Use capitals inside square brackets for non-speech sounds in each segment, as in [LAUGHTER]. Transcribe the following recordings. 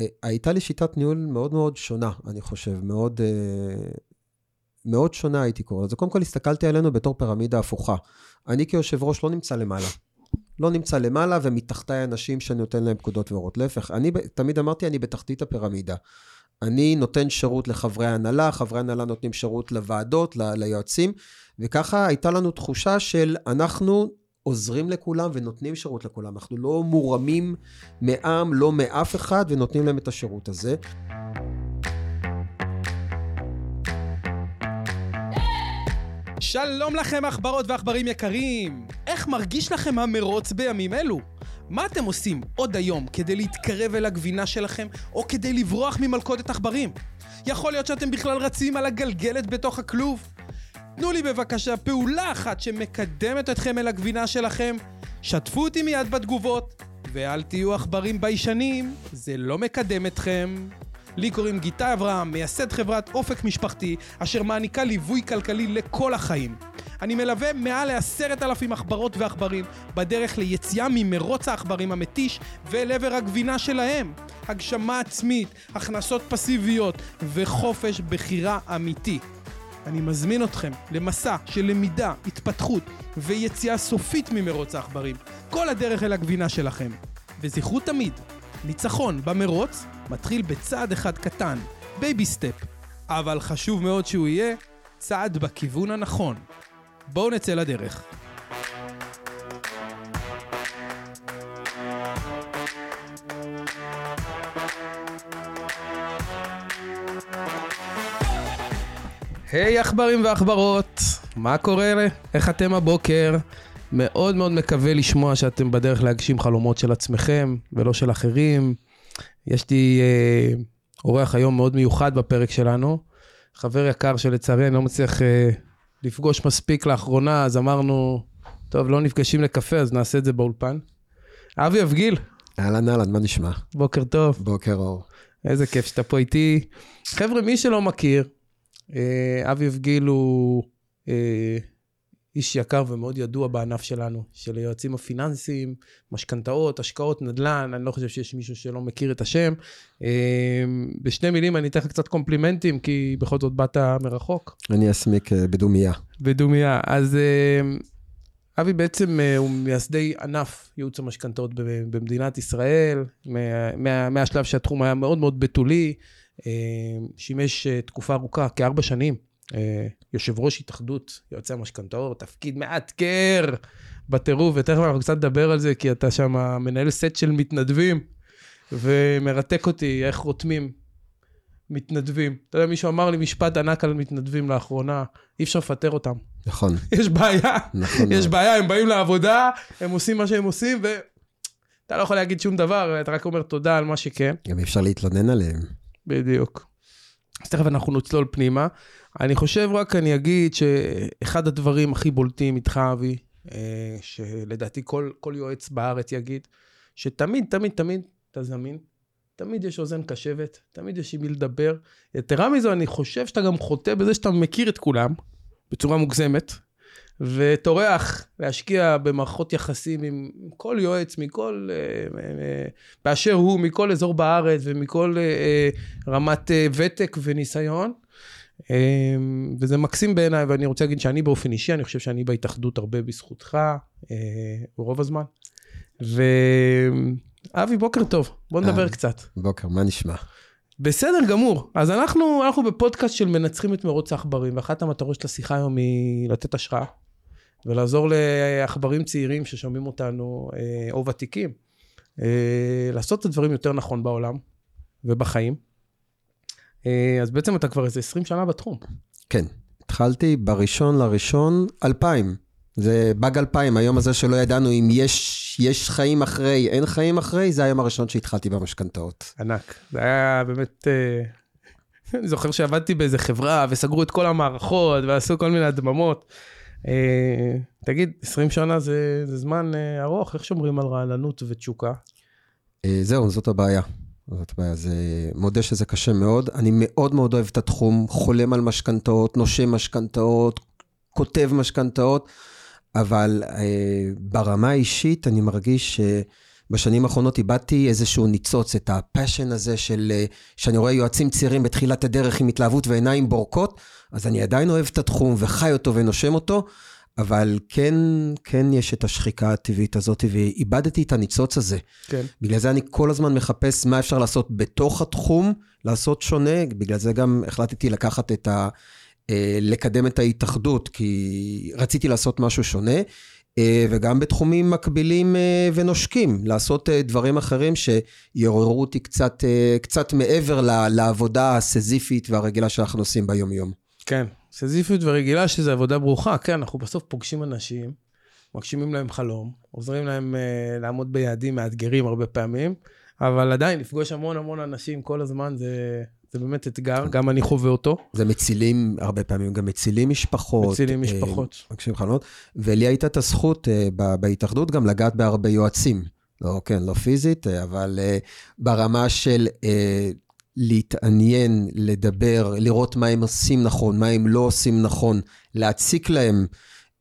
אה, הייתה לי שיטת ניהול מאוד מאוד שונה, אני חושב, מאוד, אה, מאוד שונה הייתי קורא לזה. קודם כל הסתכלתי עלינו בתור פירמידה הפוכה. אני כיושב ראש לא נמצא למעלה. לא נמצא למעלה ומתחתיי אנשים שאני נותן להם פקודות והורות. להפך, אני תמיד אמרתי, אני בתחתית הפירמידה. אני נותן שירות לחברי ההנהלה, חברי ההנהלה נותנים שירות לוועדות, ל- ליועצים, וככה הייתה לנו תחושה של אנחנו עוזרים לכולם ונותנים שירות לכולם. אנחנו לא מורמים מעם, לא מאף אחד, ונותנים להם את השירות הזה. שלום לכם עכברות ועכברים יקרים! איך מרגיש לכם המרוץ בימים אלו? מה אתם עושים עוד היום כדי להתקרב אל הגבינה שלכם, או כדי לברוח ממלכודת עכברים? יכול להיות שאתם בכלל רצים על הגלגלת בתוך הכלוב? תנו לי בבקשה פעולה אחת שמקדמת אתכם אל הגבינה שלכם, שתפו אותי מיד בתגובות, ואל תהיו עכברים ביישנים, זה לא מקדם אתכם. לי קוראים גיטה אברהם, מייסד חברת אופק משפחתי, אשר מעניקה ליווי כלכלי לכל החיים. אני מלווה מעל לעשרת אלפים עכברות ועכברים בדרך ליציאה ממרוץ העכברים המתיש ואל עבר הגבינה שלהם. הגשמה עצמית, הכנסות פסיביות וחופש בחירה אמיתי. אני מזמין אתכם למסע של למידה, התפתחות ויציאה סופית ממרוץ העכברים. כל הדרך אל הגבינה שלכם. וזכרו תמיד, ניצחון במרוץ מתחיל בצעד אחד קטן, baby step. אבל חשוב מאוד שהוא יהיה צעד בכיוון הנכון. בואו נצא לדרך. היי hey, עכברים ועכברות, מה קורה? איך אתם הבוקר? מאוד מאוד מקווה לשמוע שאתם בדרך להגשים חלומות של עצמכם ולא של אחרים. יש לי אה, אורח היום מאוד מיוחד בפרק שלנו, חבר יקר שלצערי אני לא מצליח אה, לפגוש מספיק לאחרונה, אז אמרנו, טוב, לא נפגשים לקפה, אז נעשה את זה באולפן. אבי אבגיל. אהלן אהלן, מה נשמע? בוקר טוב. בוקר אור. איזה כיף שאתה פה איתי. חבר'ה, מי שלא מכיר, אה, אבי אבגיל הוא אה, איש יקר ומאוד ידוע בענף שלנו, של היועצים הפיננסיים, משכנתאות, השקעות, נדל"ן, אני לא חושב שיש מישהו שלא מכיר את השם. אה, בשני מילים אני אתן לך קצת קומפלימנטים, כי בכל זאת באת מרחוק. אני אסמיק בדומייה. בדומייה. אז אבי בעצם הוא מייסדי ענף ייעוץ המשכנתאות במדינת ישראל, מה, מה, מהשלב שהתחום היה מאוד מאוד בתולי. שימש תקופה ארוכה, כארבע שנים, יושב ראש התאחדות יועצי המשכנתאות, תפקיד מאתגר בטירוף, ותכף אנחנו קצת נדבר על זה, כי אתה שם מנהל סט של מתנדבים, ומרתק אותי איך רותמים מתנדבים. אתה יודע, מישהו אמר לי משפט ענק על מתנדבים לאחרונה, אי אפשר לפטר אותם. נכון. [LAUGHS] יש בעיה, נכון. יש בעיה, הם באים לעבודה, הם עושים מה שהם עושים, ואתה לא יכול להגיד שום דבר, אתה רק אומר תודה על מה שכן. גם אפשר להתלונן עליהם. בדיוק. אז תכף אנחנו נצלול פנימה. אני חושב רק, אני אגיד שאחד הדברים הכי בולטים איתך, אבי, אה, שלדעתי כל, כל יועץ בארץ יגיד, שתמיד, תמיד, תמיד אתה זמין, תמיד יש אוזן קשבת, תמיד יש עם מי לדבר. יתרה מזו, אני חושב שאתה גם חוטא בזה שאתה מכיר את כולם, בצורה מוגזמת, וטורח להשקיע במערכות יחסים עם כל יועץ, מכל, אה, אה, באשר הוא, מכל אזור בארץ ומכל אה, רמת ותק וניסיון. וזה מקסים בעיניי, ואני רוצה להגיד שאני באופן אישי, אני חושב שאני בהתאחדות הרבה בזכותך, ברוב הזמן. ואבי, בוקר טוב, בוא נדבר קצת. בוקר, מה נשמע? בסדר גמור. אז אנחנו, אנחנו בפודקאסט של מנצחים את מרוץ העכברים, ואחת המטרות של השיחה היום היא לתת השראה. ולעזור לעכברים צעירים ששומעים אותנו, אה, או ותיקים, אה, לעשות את הדברים יותר נכון בעולם ובחיים. אה, אז בעצם אתה כבר איזה 20 שנה בתחום. כן, התחלתי בראשון לראשון 2000. זה באג 2000, היום הזה שלא ידענו אם יש, יש חיים אחרי, אין חיים אחרי, זה היום הראשון שהתחלתי במשכנתאות. ענק. זה היה באמת... [LAUGHS] אני זוכר שעבדתי באיזה חברה וסגרו את כל המערכות ועשו כל מיני הדממות. אה, תגיד, 20 שנה זה, זה זמן אה, ארוך, איך שומרים על רעננות ותשוקה? אה, זהו, זאת הבעיה. זאת הבעיה, זה מודה שזה קשה מאוד. אני מאוד מאוד אוהב את התחום, חולם על משכנתאות, נושם משכנתאות, כותב משכנתאות, אבל אה, ברמה האישית אני מרגיש בשנים האחרונות איבדתי איזשהו ניצוץ, את הפאשן הזה של, אה, שאני רואה יועצים צעירים בתחילת הדרך עם התלהבות ועיניים בורקות, אז אני עדיין אוהב את התחום וחי אותו ונושם אותו, אבל כן, כן יש את השחיקה הטבעית הזאת, ואיבדתי את הניצוץ הזה. כן. בגלל זה אני כל הזמן מחפש מה אפשר לעשות בתוך התחום, לעשות שונה, בגלל זה גם החלטתי לקחת את ה... אה, לקדם את ההתאחדות, כי רציתי לעשות משהו שונה. אה, וגם בתחומים מקבילים אה, ונושקים, לעשות דברים אחרים שיעוררו אותי קצת, קצת מעבר לעבודה הסזיפית והרגילה שאנחנו עושים ביום-יום. כן, סזיפיות ורגילה שזה עבודה ברוכה, כן, אנחנו בסוף פוגשים אנשים, מגשימים להם חלום, עוזרים להם לעמוד ביעדים מאתגרים הרבה פעמים, אבל עדיין לפגוש המון המון אנשים כל הזמן זה, זה באמת אתגר, גם אני חווה אותו. זה מצילים, הרבה פעמים גם מצילים משפחות. מצילים אה, משפחות. מגשימים חלומות. ולי הייתה את הזכות uh, בהתאחדות גם לגעת בהרבה יועצים. לא, כן, לא פיזית, אבל uh, ברמה של... להתעניין, לדבר, לראות מה הם עושים נכון, מה הם לא עושים נכון, להציק להם.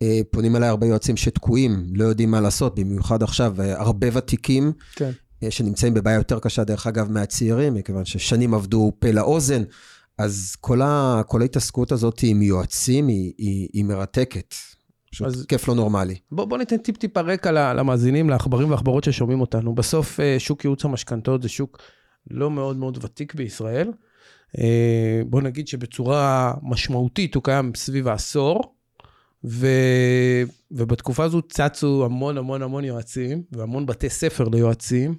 אה, פונים אליי הרבה יועצים שתקועים, לא יודעים מה לעשות, במיוחד עכשיו, אה, הרבה ותיקים, כן. אה, שנמצאים בבעיה יותר קשה, דרך אגב, מהצעירים, מכיוון ששנים עבדו פה לאוזן, אז כל, ה, כל ההתעסקות הזאת עם יועצים היא, היא, היא מרתקת. פשוט אז כיף לא נורמלי. בוא, בוא ניתן טיפ-טיפה רקע למאזינים, לעכברים ועכברות ששומעים אותנו. בסוף, שוק ייעוץ המשכנתאות זה שוק לא מאוד מאוד ותיק בישראל. אה, בוא נגיד שבצורה משמעותית הוא קיים סביב העשור, ו... ובתקופה הזו צצו המון המון המון יועצים, והמון בתי ספר ליועצים,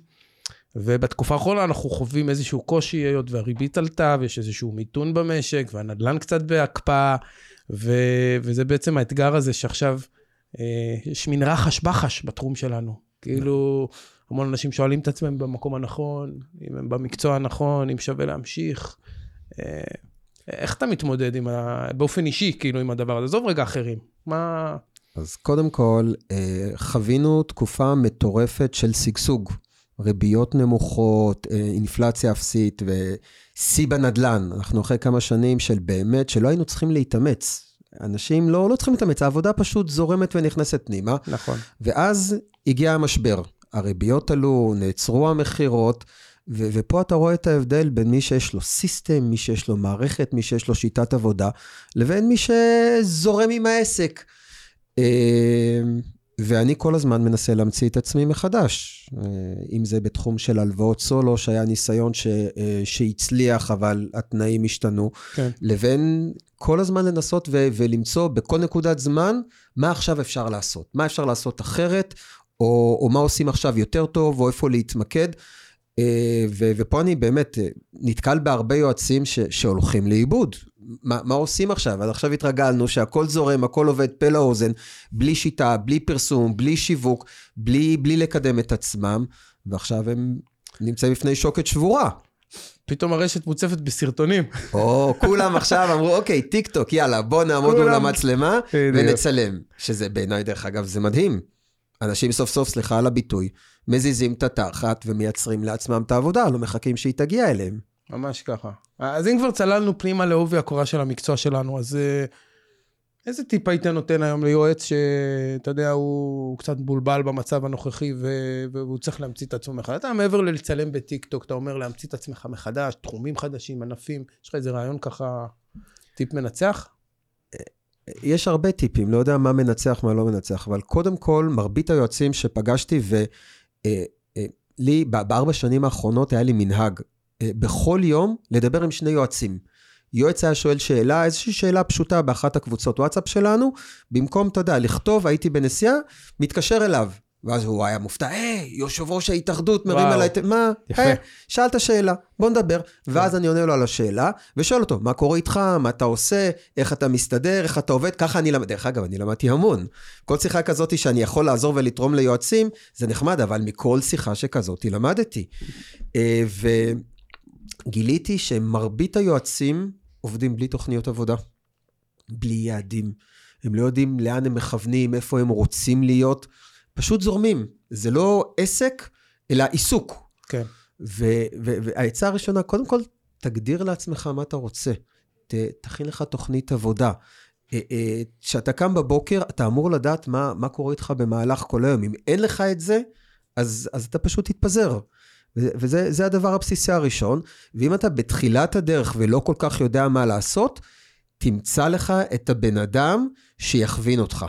ובתקופה האחרונה אנחנו חווים איזשהו קושי, היות והריבית עלתה, ויש איזשהו מיתון במשק, והנדלן קצת בהקפאה, ו... וזה בעצם האתגר הזה שעכשיו אה, יש מין רחש בחש בתחום שלנו. כאילו, המון אנשים שואלים את עצמם במקום הנכון, אם הם במקצוע הנכון, אם שווה להמשיך. אה, איך אתה מתמודד עם ה... באופן אישי, כאילו, עם הדבר הזה? עזוב רגע אחרים. מה... אז קודם כל, אה, חווינו תקופה מטורפת של שגשוג. ריביות נמוכות, אה, אינפלציה אפסית ושיא בנדלן. אנחנו אחרי כמה שנים של באמת שלא היינו צריכים להתאמץ. אנשים לא, לא צריכים להתאמץ, העבודה פשוט זורמת ונכנסת פנימה. נכון. ואז הגיע המשבר. הריביות עלו, נעצרו המכירות, ו- ופה אתה רואה את ההבדל בין מי שיש לו סיסטם, מי שיש לו מערכת, מי שיש לו שיטת עבודה, לבין מי שזורם עם העסק. ואני כל הזמן מנסה להמציא את עצמי מחדש. אה, אם זה בתחום של הלוואות סולו, שהיה ניסיון ש, אה, שהצליח, אבל התנאים השתנו, כן. לבין כל הזמן לנסות ו, ולמצוא בכל נקודת זמן מה עכשיו אפשר לעשות. מה אפשר לעשות אחרת, או, או מה עושים עכשיו יותר טוב, או איפה להתמקד. אה, ו, ופה אני באמת נתקל בהרבה יועצים ש, שהולכים לאיבוד. מה, מה עושים עכשיו? אז עכשיו התרגלנו שהכל זורם, הכל עובד פה לאוזן, בלי שיטה, בלי פרסום, בלי שיווק, בלי, בלי לקדם את עצמם, ועכשיו הם נמצאים בפני שוקת שבורה. פתאום הרשת מוצפת בסרטונים. או, כולם עכשיו אמרו, אוקיי, טיק טוק, יאללה, בוא נעמוד מול המצלמה ונצלם. שזה בעיניי, דרך אגב, זה מדהים. אנשים סוף סוף, סליחה על הביטוי, מזיזים את התחת ומייצרים לעצמם את העבודה, לא מחכים שהיא תגיע אליהם. ממש ככה. אז אם כבר צללנו פנימה לעובי הקורה של המקצוע שלנו, אז אה, איזה טיפ היית נותן היום ליועץ שאתה יודע, הוא קצת מבולבל במצב הנוכחי והוא צריך להמציא את עצמו מחדש? אתה מעבר ללצלם בטיקטוק, אתה אומר להמציא את עצמך מחדש, תחומים חדשים, ענפים, יש לך איזה רעיון ככה, טיפ מנצח? יש הרבה טיפים, לא יודע מה מנצח, מה לא מנצח, אבל קודם כל, מרבית היועצים שפגשתי, ולי, אה, אה, בארבע שנים האחרונות היה לי מנהג, בכל יום לדבר עם שני יועצים. יועץ היה שואל שאלה, איזושהי שאלה פשוטה באחת הקבוצות וואטסאפ שלנו, במקום, אתה יודע, לכתוב, הייתי בנסיעה, מתקשר אליו. ואז הוא היה מופתע, היי, יושב ראש ההתאחדות מרים עליי, מה? יפה. היי, שאלת שאלה, בוא נדבר. ואז אני עונה לו על השאלה, ושואל אותו, מה קורה איתך, מה אתה עושה, איך אתה מסתדר, איך אתה עובד, ככה אני למד, דרך אגב, אני למדתי המון. כל שיחה כזאת שאני יכול לעזור ולתרום ליועצים, זה נחמד, אבל מכל שיחה שכזאת למדתי. אה, וגיליתי שמרבית היועצים עובדים בלי תוכניות עבודה, בלי יעדים. הם לא יודעים לאן הם מכוונים, איפה הם רוצים להיות. פשוט זורמים. זה לא עסק, אלא עיסוק. כן. והעצה הראשונה, קודם כל, תגדיר לעצמך מה אתה רוצה. ת, תכין לך תוכנית עבודה. אה, אה, כשאתה קם בבוקר, אתה אמור לדעת מה, מה קורה איתך במהלך כל היום. אם אין לך את זה, אז, אז אתה פשוט תתפזר. וזה זה הדבר הבסיסי הראשון. ואם אתה בתחילת הדרך ולא כל כך יודע מה לעשות, תמצא לך את הבן אדם שיכווין אותך.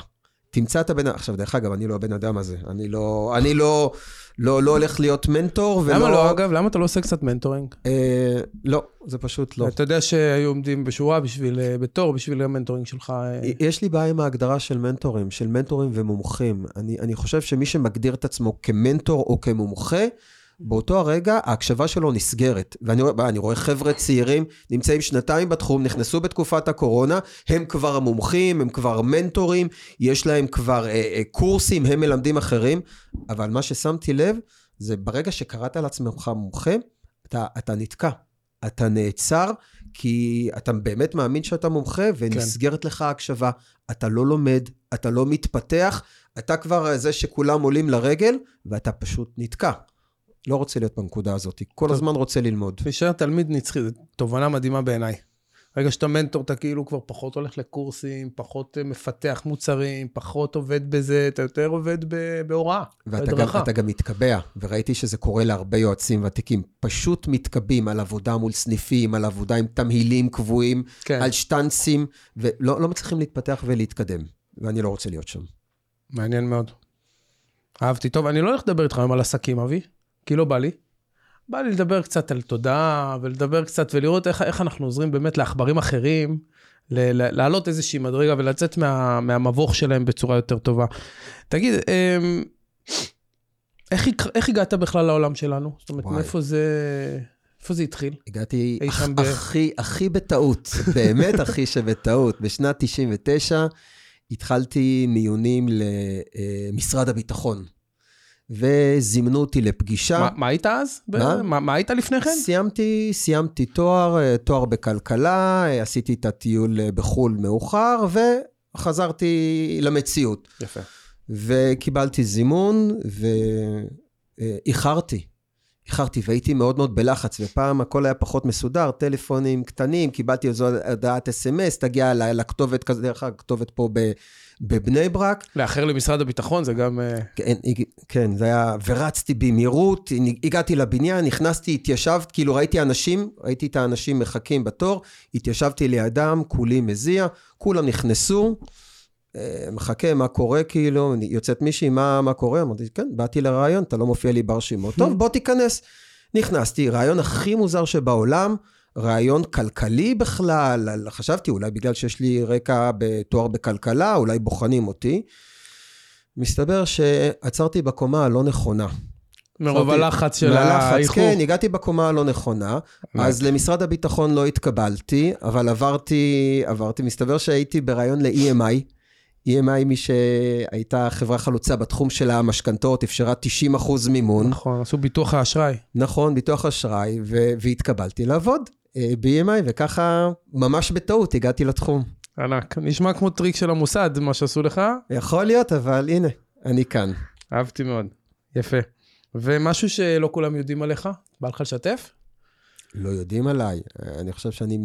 תמצא את הבן אדם, עכשיו דרך אגב, אני לא הבן אדם הזה, אני לא, אני לא, לא, לא הולך להיות מנטור ולא... למה לא, אגב? למה אתה לא עושה קצת מנטורינג? אה, לא, זה פשוט לא. אתה יודע שהיו עומדים בשורה בשביל, אה, בתור, בשביל המנטורינג שלך. אה, יש לי בעיה עם ההגדרה של מנטורים, של מנטורים ומומחים. אני, אני חושב שמי שמגדיר את עצמו כמנטור או כמומחה, באותו הרגע ההקשבה שלו נסגרת. ואני רואה, אני רואה חבר'ה צעירים, נמצאים שנתיים בתחום, נכנסו בתקופת הקורונה, הם כבר המומחים, הם כבר מנטורים, יש להם כבר אה, אה, קורסים, הם מלמדים אחרים, אבל מה ששמתי לב, זה ברגע שקראת לעצמך מומחה, אתה, אתה נתקע. אתה נעצר, כי אתה באמת מאמין שאתה מומחה, ונסגרת כן. לך ההקשבה. אתה לא לומד, אתה לא מתפתח, אתה כבר זה שכולם עולים לרגל, ואתה פשוט נתקע. לא רוצה להיות בנקודה הזאת, כל טוב. הזמן רוצה ללמוד. להישאר תלמיד נצחי, זו תובנה מדהימה בעיניי. רגע שאתה מנטור, אתה כאילו כבר פחות הולך לקורסים, פחות אה, מפתח מוצרים, פחות עובד בזה, אתה יותר עובד בהוראה, ואתה גם, אתה גם מתקבע, וראיתי שזה קורה להרבה יועצים ותיקים, פשוט מתקבעים על עבודה מול סניפים, על עבודה עם תמהילים קבועים, כן. על שטנצים, ולא לא מצליחים להתפתח ולהתקדם, ואני לא רוצה להיות שם. מעניין מאוד. אהבתי. טוב, אני לא הולך לדבר איתך היום על עסקים, אבי. כי לא בא לי. בא לי לדבר קצת על תודעה, ולדבר קצת, ולראות איך, איך אנחנו עוזרים באמת לעכברים אחרים, לעלות איזושהי מדרגה ולצאת מה, מהמבוך שלהם בצורה יותר טובה. תגיד, אמ, איך, איך הגעת בכלל לעולם שלנו? זאת אומרת, וואי. מאיפה זה... איפה זה התחיל? הגעתי אח, ב... הכי, הכי בטעות, [LAUGHS] באמת הכי שבטעות. בשנת 99 התחלתי מיונים למשרד הביטחון. וזימנו אותי לפגישה. מה, מה היית אז? מה? מה, מה היית לפני כן? סיימתי, סיימתי תואר, אה, תואר בכלכלה, אה, עשיתי את הטיול אה, בחו"ל מאוחר, וחזרתי למציאות. יפה. וקיבלתי זימון, ואיחרתי. איחרתי והייתי מאוד מאוד בלחץ, ופעם הכל היה פחות מסודר, טלפונים קטנים, קיבלתי איזו הודעת אס.אם.אס, תגיע לכתובת כזה, דרך אגב, כתובת פה ב... בבני ברק. לאחר למשרד הביטחון זה גם... אה, כן, כן, זה היה... ורצתי במהירות, הגעתי לבניין, נכנסתי, התיישבת, כאילו ראיתי אנשים, ראיתי את האנשים מחכים בתור, התיישבתי לידם, כולי מזיע, כולם נכנסו, אה, מחכה, מה קורה, כאילו, יוצאת מישהי, מה, מה קורה? אמרתי, כן, באתי לרעיון, אתה לא מופיע לי ברשימות. טוב, בוא תיכנס. נכנסתי, רעיון הכי מוזר שבעולם, רעיון כלכלי בכלל, חשבתי אולי בגלל שיש לי רקע בתואר בכלכלה, אולי בוחנים אותי. מסתבר שעצרתי בקומה הלא נכונה. מרוב הלחץ של האיחור. כן, הגעתי בקומה הלא נכונה, אז למשרד הביטחון לא התקבלתי, אבל עברתי, עברתי, מסתבר שהייתי בריאיון ל-EMI. EMI, מי שהייתה חברה חלוצה בתחום של המשכנתאות, אפשרה 90 אחוז מימון. נכון, עשו ביטוח האשראי. נכון, ביטוח אשראי, והתקבלתי לעבוד. אה, ב-EMI, וככה, ממש בטעות, הגעתי לתחום. ענק. נשמע כמו טריק של המוסד, מה שעשו לך. יכול להיות, אבל הנה, אני כאן. אהבתי מאוד. יפה. ומשהו שלא כולם יודעים עליך? בא לך לשתף? לא יודעים עליי. אני חושב שאני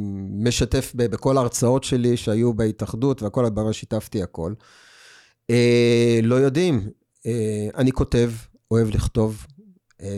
משתף בכל ההרצאות שלי שהיו בהתאחדות והכל, הבמה שיתפתי הכל. אה, לא יודעים. אה, אני כותב, אוהב לכתוב,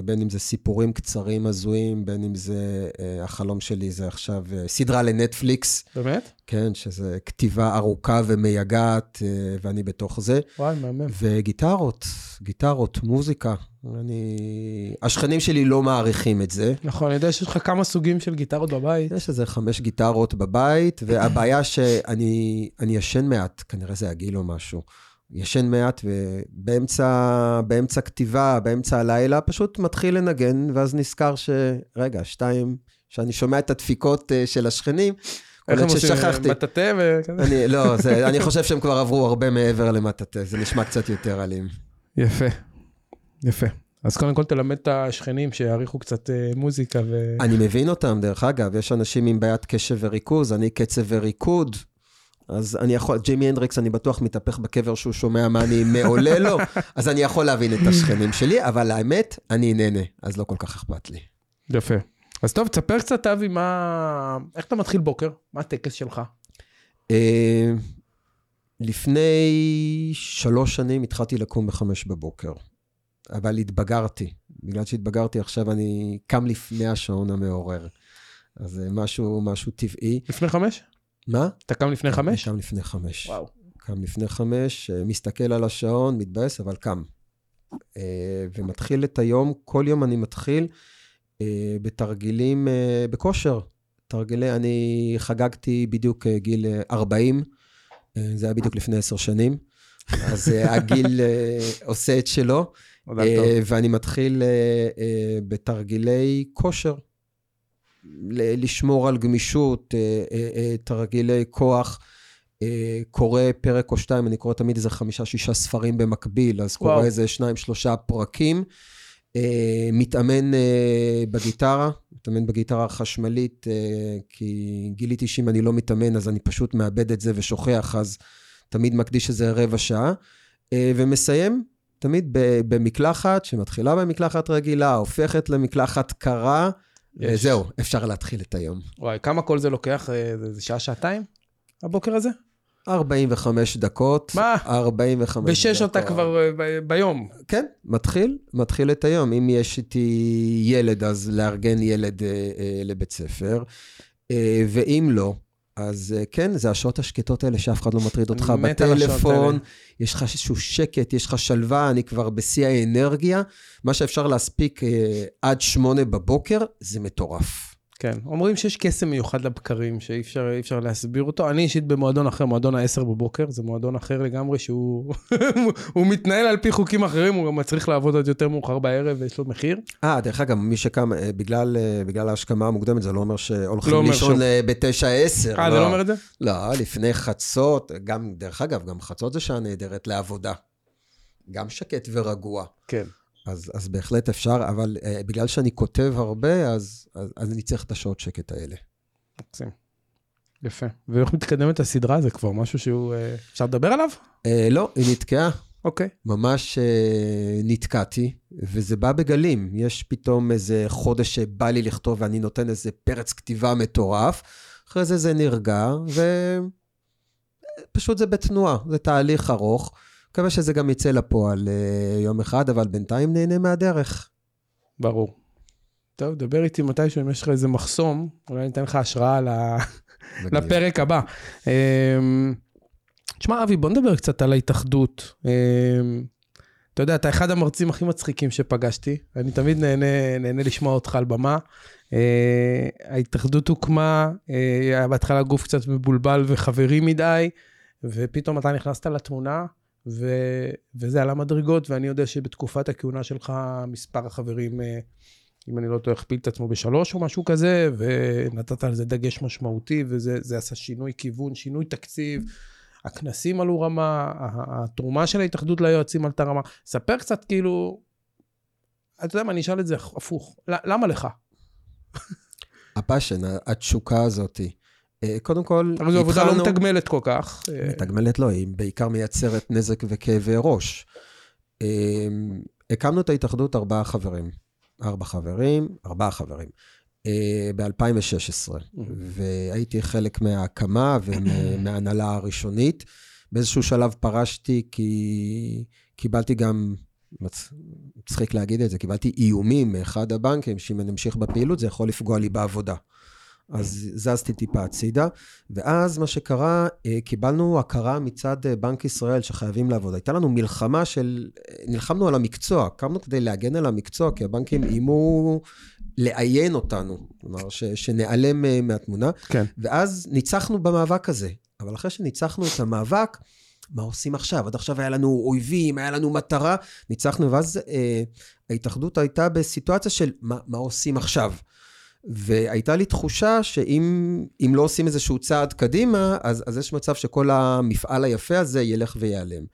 בין אם זה סיפורים קצרים הזויים, בין אם זה, אה, החלום שלי זה עכשיו אה, סדרה לנטפליקס. באמת? כן, שזה כתיבה ארוכה ומייגעת, ואני בתוך זה. וואי, מהמם. וגיטרות, גיטרות, מוזיקה. אני... השכנים שלי לא מעריכים את זה. נכון, אני יודע שיש לך כמה סוגים של גיטרות בבית. יש איזה חמש גיטרות בבית, והבעיה שאני ישן מעט, כנראה זה הגיל או משהו. ישן מעט, ובאמצע כתיבה, באמצע הלילה, פשוט מתחיל לנגן, ואז נזכר ש... רגע, שתיים, שאני שומע את הדפיקות אה, של השכנים, איך הם עושים? מטאטא וכזה? אני, לא, זה, אני חושב שהם כבר עברו הרבה מעבר למטאטא, זה נשמע קצת יותר אלים. יפה, יפה. אז קודם כל תלמד את השכנים שיעריכו קצת אה, מוזיקה ו... אני מבין אותם, דרך אגב, יש אנשים עם בעיית קשב וריכוז, אני קצב וריקוד, אז אני יכול, ג'יימי הנדריקס, אני בטוח מתהפך בקבר שהוא שומע מה אני מעולה לו, אז אני יכול להבין את השכנים שלי, אבל האמת, אני נהנה, אז לא כל כך אכפת לי. יפה. אז טוב, תספר קצת, אבי, מה... איך אתה מתחיל בוקר? מה הטקס שלך? אה, לפני שלוש שנים התחלתי לקום בחמש בבוקר. אבל התבגרתי. בגלל שהתבגרתי עכשיו אני קם לפני השעון המעורר. אז זה משהו, משהו טבעי. לפני חמש? מה? אתה קם לפני חמש? קם לפני חמש. וואו. קם לפני חמש, אה, מסתכל על השעון, מתבאס, אבל קם. אה, ומתחיל את היום, כל יום אני מתחיל אה, בתרגילים, בכושר. תרגילי, אני חגגתי בדיוק גיל 40, זה היה בדיוק לפני עשר שנים, אז [LAUGHS] הגיל עושה את שלו, ואני מתחיל בתרגילי כושר. לשמור על גמישות, תרגילי כוח. אה, קורא פרק או שתיים, אני קורא תמיד איזה חמישה-שישה ספרים במקביל, אז וואו. קורא איזה שניים-שלושה פרקים. אה, מתאמן אה, בגיטרה, מתאמן בגיטרה החשמלית, כי גיליתי שאם אני לא מתאמן, אז אני פשוט מאבד את זה ושוכח, אז תמיד מקדיש איזה רבע שעה. ומסיים תמיד במקלחת, שמתחילה במקלחת רגילה, הופכת למקלחת קרה, וזהו, אפשר להתחיל את היום. וואי, כמה כל זה לוקח? זה שעה-שעתיים? הבוקר הזה? 45 דקות. מה? 45 דקות. בשש אתה כבר אה, ב- ביום. כן, מתחיל, מתחיל את היום. אם יש איתי ילד, אז לארגן ילד אה, אה, לבית ספר, אה, ואם לא, אז אה, כן, זה השעות השקטות האלה שאף אחד לא מטריד אותך בטלפון, יש לך איזשהו שקט, יש לך שלווה, אני כבר בשיא האנרגיה. מה שאפשר להספיק אה, עד שמונה בבוקר, זה מטורף. כן, אומרים שיש קסם מיוחד לבקרים, שאי אפשר, אפשר להסביר אותו. אני אישית במועדון אחר, מועדון ה-10 בבוקר, זה מועדון אחר לגמרי, שהוא [LAUGHS] הוא מתנהל על פי חוקים אחרים, הוא גם מצליח לעבוד עד יותר מאוחר בערב, ויש לו מחיר. אה, דרך אגב, מי שקם, אה, בגלל, אה, בגלל ההשכמה המוקדמת, זה לא אומר שהולכים לא לישון אה, ב-9-10. אה, לא. זה לא אומר את זה? לא, לפני חצות, גם, דרך אגב, גם חצות זה שעה נהדרת לעבודה. גם שקט ורגוע. כן. אז, אז בהחלט אפשר, אבל uh, בגלל שאני כותב הרבה, אז, אז, אז אני צריך את השעות שקט האלה. מקסים. יפה. ואיך מתקדמת הסדרה? זה כבר משהו שהוא... Uh, אפשר לדבר עליו? Uh, לא, היא נתקעה. אוקיי. Okay. ממש uh, נתקעתי, וזה בא בגלים. יש פתאום איזה חודש שבא לי לכתוב ואני נותן איזה פרץ כתיבה מטורף, אחרי זה זה נרגע, ופשוט זה בתנועה, זה תהליך ארוך. מקווה שזה גם יצא לפועל uh, יום אחד, אבל בינתיים נהנה מהדרך. ברור. טוב, דבר איתי מתישהו אם יש לך איזה מחסום, אולי אני אתן לך השראה לפרק הבא. אמ, תשמע, אבי, בוא נדבר קצת על ההתאחדות. אמ, אתה יודע, אתה אחד המרצים הכי מצחיקים שפגשתי, אני תמיד נהנה, נהנה לשמוע אותך על במה. Uh, ההתאחדות הוקמה, uh, היה בהתחלה גוף קצת מבולבל וחברי מדי, ופתאום אתה נכנסת לתמונה, ו, וזה על המדרגות, ואני יודע שבתקופת הכהונה שלך מספר החברים, אה, אם אני לא טועה, הכפיל את עצמו בשלוש או משהו כזה, ונתת על זה דגש משמעותי, וזה עשה שינוי כיוון, שינוי תקציב. הכנסים עלו רמה, התרומה של ההתאחדות ליועצים עלתה רמה. ספר קצת כאילו, אתה יודע מה, אני אשאל את זה הפוך. למה לך? הפאשן, התשוקה הזאתי. אה, קודם כל, אבל זו עבודה לא מתגמלת כל כך. אה. מתגמלת לא, היא בעיקר מייצרת נזק וכאבי ראש. אה, הקמנו את ההתאחדות ארבעה חברים. ארבע חברים, ארבעה חברים. ב-2016, mm-hmm. והייתי חלק מההקמה ומההנהלה הראשונית. באיזשהו שלב פרשתי כי קיבלתי גם, מצחיק להגיד את זה, קיבלתי איומים מאחד הבנקים, שאם אני אמשיך בפעילות זה יכול לפגוע לי בעבודה. אז זזתי טיפה הצידה, ואז מה שקרה, אה, קיבלנו הכרה מצד אה, בנק ישראל שחייבים לעבוד. הייתה לנו מלחמה של, אה, נלחמנו על המקצוע, קמנו כדי להגן על המקצוע, כי הבנקים איימו לעיין אותנו, כלומר, ש, שנעלם מהתמונה. כן. ואז ניצחנו במאבק הזה. אבל אחרי שניצחנו את המאבק, מה עושים עכשיו? עד עכשיו היה לנו אויבים, היה לנו מטרה, ניצחנו, ואז אה, ההתאחדות הייתה בסיטואציה של מה, מה עושים עכשיו? והייתה לי תחושה שאם לא עושים איזשהו צעד קדימה, אז, אז יש מצב שכל המפעל היפה הזה ילך וייעלם.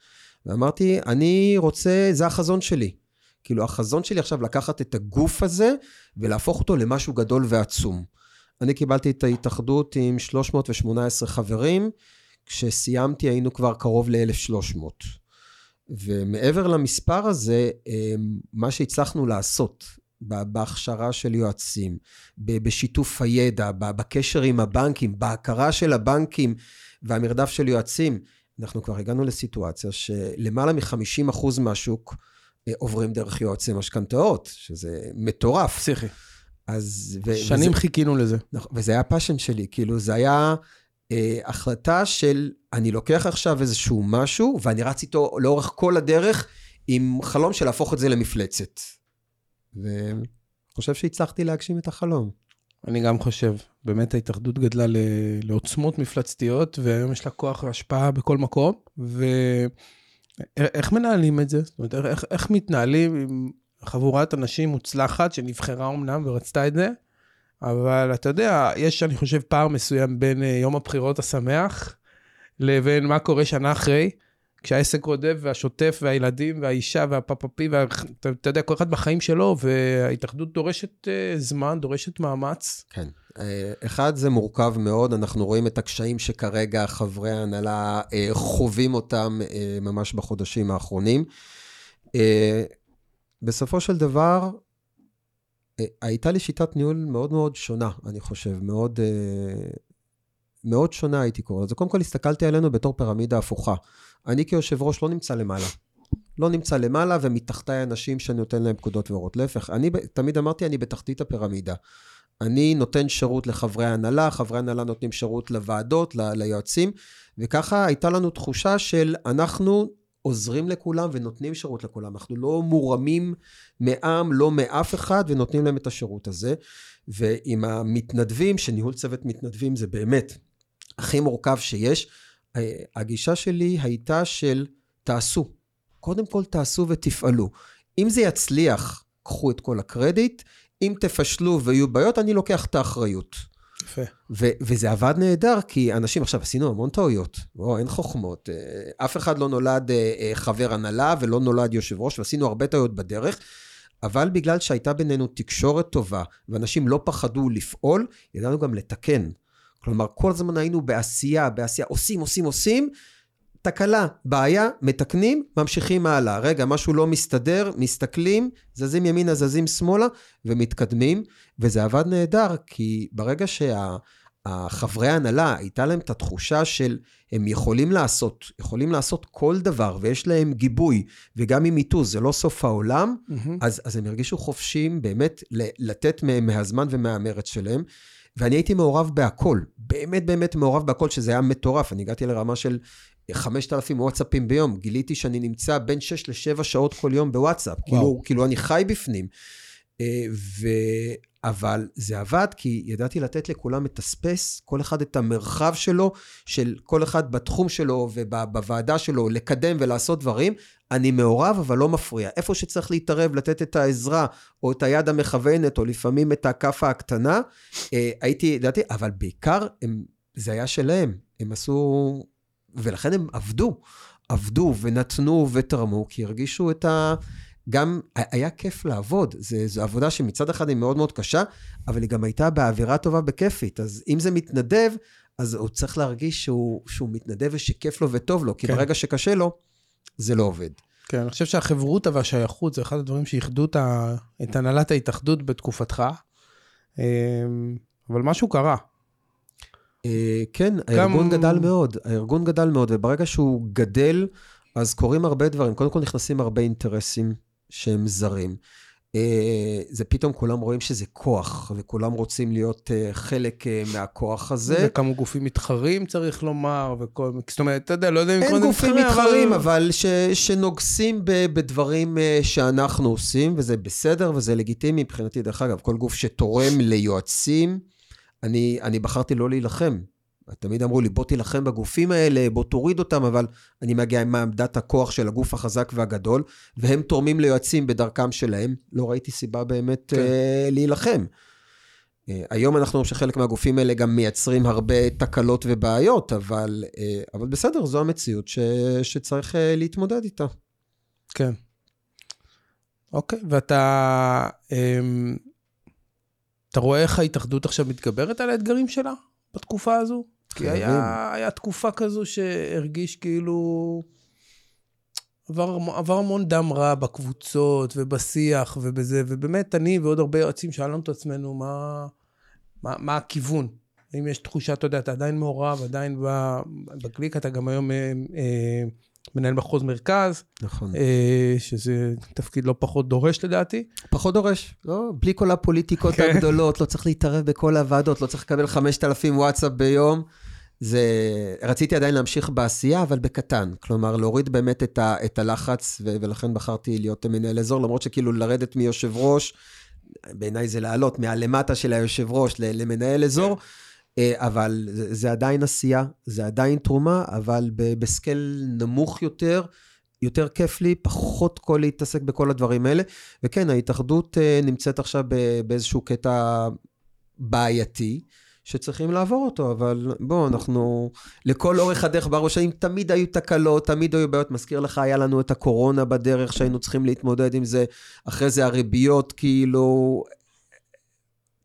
ואמרתי, אני רוצה, זה החזון שלי. כאילו, החזון שלי עכשיו לקחת את הגוף הזה ולהפוך אותו למשהו גדול ועצום. אני קיבלתי את ההתאחדות עם 318 חברים, כשסיימתי היינו כבר קרוב ל-1,300. ומעבר למספר הזה, אה, מה שהצלחנו לעשות בהכשרה של יועצים, בשיתוף הידע, בקשר עם הבנקים, בהכרה של הבנקים והמרדף של יועצים, אנחנו כבר הגענו לסיטואציה שלמעלה מ-50% מהשוק אה, עוברים דרך יועצי משכנתאות, שזה מטורף. פסיכי. אז... ו- שנים וזה, חיכינו לזה. נכון, וזה היה הפאשן שלי, כאילו, זה היה אה, החלטה של, אני לוקח עכשיו איזשהו משהו, ואני רץ איתו לאורך כל הדרך, עם חלום של להפוך את זה למפלצת. ואני חושב שהצלחתי להגשים את החלום. אני גם חושב. באמת ההתאחדות גדלה ל... לעוצמות מפלצתיות, והיום יש לה כוח והשפעה בכל מקום. ואיך מנהלים את זה? זאת אומרת, איך, איך מתנהלים עם חבורת אנשים מוצלחת שנבחרה אמנם ורצתה את זה, אבל אתה יודע, יש, אני חושב, פער מסוים בין אה, יום הבחירות השמח לבין מה קורה שנה אחרי, כשהעסק רודף והשוטף והילדים והאישה והפפפי, ואתה וה... יודע, כל אחד בחיים שלו, וההתאחדות דורשת uh, זמן, דורשת מאמץ. כן. אה, אחד, זה מורכב מאוד, אנחנו רואים את הקשיים שכרגע חברי ההנהלה חווים אותם ממש בחודשים האחרונים. בסופו של דבר, הייתה לי שיטת ניהול מאוד מאוד שונה, אני חושב, מאוד, מאוד שונה הייתי קורא לזה. קודם כל הסתכלתי עלינו בתור פירמידה הפוכה. אני כיושב ראש לא נמצא למעלה. לא נמצא למעלה, ומתחתיי אנשים שאני נותן להם פקודות ואורות. להפך, אני תמיד אמרתי, אני בתחתית הפירמידה. אני נותן שירות לחברי ההנהלה, חברי ההנהלה נותנים שירות לוועדות, ל- ליועצים, וככה הייתה לנו תחושה של אנחנו עוזרים לכולם ונותנים שירות לכולם. אנחנו לא מורמים מעם, לא מאף אחד, ונותנים להם את השירות הזה. ועם המתנדבים, שניהול צוות מתנדבים זה באמת הכי מורכב שיש, הגישה שלי הייתה של תעשו. קודם כל תעשו ותפעלו. אם זה יצליח, קחו את כל הקרדיט. אם תפשלו ויהיו בעיות, אני לוקח את האחריות. יפה. ו- וזה עבד נהדר, כי אנשים, עכשיו עשינו המון טעויות, בוא, אין חוכמות. אה, אף אחד לא נולד אה, אה, חבר הנהלה ולא נולד יושב ראש, ועשינו הרבה טעויות בדרך, אבל בגלל שהייתה בינינו תקשורת טובה, ואנשים לא פחדו לפעול, ידענו גם לתקן. כלומר, כל הזמן היינו בעשייה, בעשייה, עושים, עושים, עושים, תקלה, בעיה, מתקנים, ממשיכים הלאה. רגע, משהו לא מסתדר, מסתכלים, זזים ימינה, זזים שמאלה, ומתקדמים. וזה עבד נהדר, כי ברגע שהחברי ההנהלה, הייתה להם את התחושה של הם יכולים לעשות, יכולים לעשות כל דבר, ויש להם גיבוי, וגם אם יטעו, זה לא סוף העולם, mm-hmm. אז, אז הם הרגישו חופשיים באמת לתת מהזמן ומהמרץ שלהם. ואני הייתי מעורב בהכל, באמת באמת מעורב בהכל, שזה היה מטורף. אני הגעתי לרמה של 5,000 וואטסאפים ביום. גיליתי שאני נמצא בין 6 ל-7 שעות כל יום בוואטסאפ. כאילו, כאילו אני חי בפנים. אה, ו... אבל זה עבד כי ידעתי לתת לכולם את הספייס, כל אחד את המרחב שלו, של כל אחד בתחום שלו ובוועדה שלו, לקדם ולעשות דברים. אני מעורב, אבל לא מפריע. איפה שצריך להתערב, לתת את העזרה, או את היד המכוונת, או לפעמים את הכאפה הקטנה, אה, הייתי, ידעתי, אבל בעיקר, הם, זה היה שלהם. הם עשו ולכן הם עבדו, עבדו ונתנו ותרמו, כי הרגישו את ה... גם היה כיף לעבוד. זה, זו עבודה שמצד אחד היא מאוד מאוד קשה, אבל היא גם הייתה באווירה טובה בכיפית. אז אם זה מתנדב, אז הוא צריך להרגיש שהוא, שהוא מתנדב ושכיף לו וטוב לו, כי כן. ברגע שקשה לו, זה לא עובד. כן, אני חושב שהחברותה והשייכות זה אחד הדברים שאיחדו את הנהלת ההתאחדות בתקופתך, אמ, אבל משהו קרה. אה, כן, הארגון גם... גדל מאוד, הארגון גדל מאוד, וברגע שהוא גדל, אז קורים הרבה דברים. קודם כל נכנסים הרבה אינטרסים שהם זרים. אה, זה פתאום כולם רואים שזה כוח, וכולם רוצים להיות אה, חלק מהכוח הזה. וכמה גופים מתחרים, צריך לומר, וכל... זאת אומרת, אתה יודע, לא יודע אם מתחרים, אין גופים מתחרים, אבל, אבל ש... שנוגסים בדברים שאנחנו עושים, וזה בסדר וזה לגיטימי מבחינתי. דרך אגב, כל גוף שתורם ליועצים, אני, אני בחרתי לא להילחם. תמיד אמרו לי, בוא תילחם בגופים האלה, בוא תוריד אותם, אבל אני מגיע עם עמדת הכוח של הגוף החזק והגדול, והם תורמים ליועצים בדרכם שלהם. לא ראיתי סיבה באמת כן. אה, להילחם. אה, היום אנחנו רואים שחלק מהגופים האלה גם מייצרים הרבה תקלות ובעיות, אבל, אה, אבל בסדר, זו המציאות ש, שצריך אה, להתמודד איתה. כן. אוקיי, ואתה... אה, אתה רואה איך ההתאחדות עכשיו מתגברת על האתגרים שלה בתקופה הזו? כי היה, היה תקופה כזו שהרגיש כאילו... עבר, עבר המון דם רע בקבוצות ובשיח ובזה, ובאמת אני ועוד הרבה יועצים שאלנו את עצמנו מה, מה, מה הכיוון. אם יש תחושה, אתה יודע, אתה עדיין מעורב, עדיין בקליק, אתה גם היום אה, אה, מנהל מחוז מרכז, נכון. אה, שזה תפקיד לא פחות דורש לדעתי. פחות דורש, לא? בלי כל הפוליטיקות כן. הגדולות, לא צריך להתערב בכל הוועדות, לא צריך לקבל 5,000 וואטסאפ ביום. זה... רציתי עדיין להמשיך בעשייה, אבל בקטן. כלומר, להוריד באמת את, ה... את הלחץ, ו... ולכן בחרתי להיות מנהל אזור, למרות שכאילו לרדת מיושב ראש, בעיניי זה לעלות מהלמטה של היושב ראש. למנהל אזור, אה, אבל זה, זה עדיין עשייה, זה עדיין תרומה, אבל ב... בסקייל נמוך יותר. יותר כיף לי, פחות כל להתעסק בכל הדברים האלה. וכן, ההתאחדות אה, נמצאת עכשיו באיזשהו קטע בעייתי, שצריכים לעבור אותו, אבל בואו, אנחנו, לכל אורך הדרך בארבע שנים תמיד היו תקלות, תמיד היו בעיות. מזכיר לך, היה לנו את הקורונה בדרך, שהיינו צריכים להתמודד עם זה, אחרי זה הריביות, כאילו...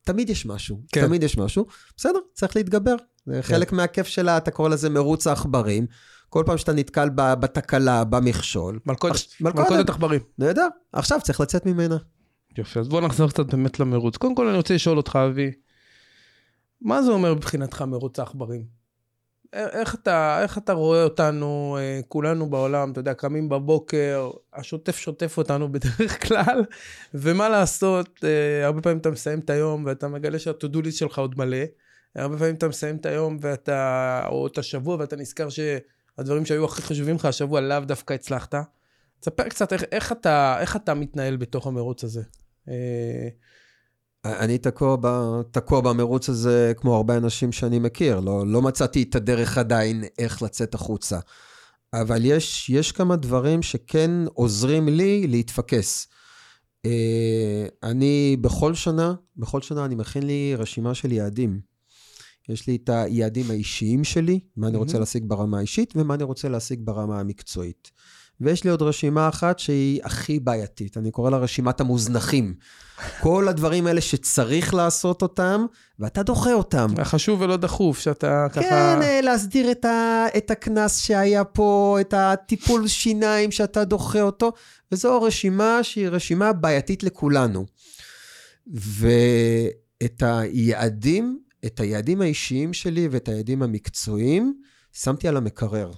תמיד יש משהו, כן. תמיד יש משהו. בסדר, צריך להתגבר. זה כן. חלק מהכיף שלה, אתה קורא לזה מרוץ העכברים. כל פעם שאתה נתקל ב- בתקלה, במכשול. מלכודת, מלכודת. עכברים. נהדר, עכשיו צריך לצאת ממנה. יופי, אז בוא נחזור קצת באמת למרוץ. קודם כל אני רוצה לשאול אותך, אבי, מה זה אומר מבחינתך מרוץ העכברים? א- איך אתה, איך אתה רואה אותנו, אה, כולנו בעולם, אתה יודע, קמים בבוקר, השוטף שוטף אותנו [LAUGHS] בדרך כלל, ומה לעשות, אה, הרבה פעמים אתה מסיים את היום ואתה מגלה שה-to-do list שלך עוד מלא, הרבה פעמים אתה מסיים את היום ואתה, או את השבוע ואתה נזכר שהדברים שהיו הכי חשובים לך השבוע לאו דווקא הצלחת. תספר קצת איך, איך, אתה, איך אתה מתנהל בתוך המרוץ הזה. אני תקוע, ב, תקוע במרוץ הזה כמו הרבה אנשים שאני מכיר. לא, לא מצאתי את הדרך עדיין איך לצאת החוצה. אבל יש, יש כמה דברים שכן עוזרים לי להתפקס. אה, אני בכל שנה, בכל שנה אני מכין לי רשימה של יעדים. יש לי את היעדים האישיים שלי, מה אני רוצה. להשיג ברמה האישית ומה אני רוצה להשיג ברמה המקצועית. ויש לי עוד רשימה אחת שהיא הכי בעייתית, אני קורא לה רשימת המוזנחים. כל הדברים האלה שצריך לעשות אותם, ואתה דוחה אותם. חשוב ולא דחוף, שאתה ככה... כן, אה, להסדיר את, הקנס שהיה פה, את הטיפול שיניים שאתה דוחה אותו, וזו רשימה שהיא רשימה בעייתית לכולנו. ואת היעדים, את היעדים האישיים שלי ואת היעדים המקצועיים, שמתי על המקרר.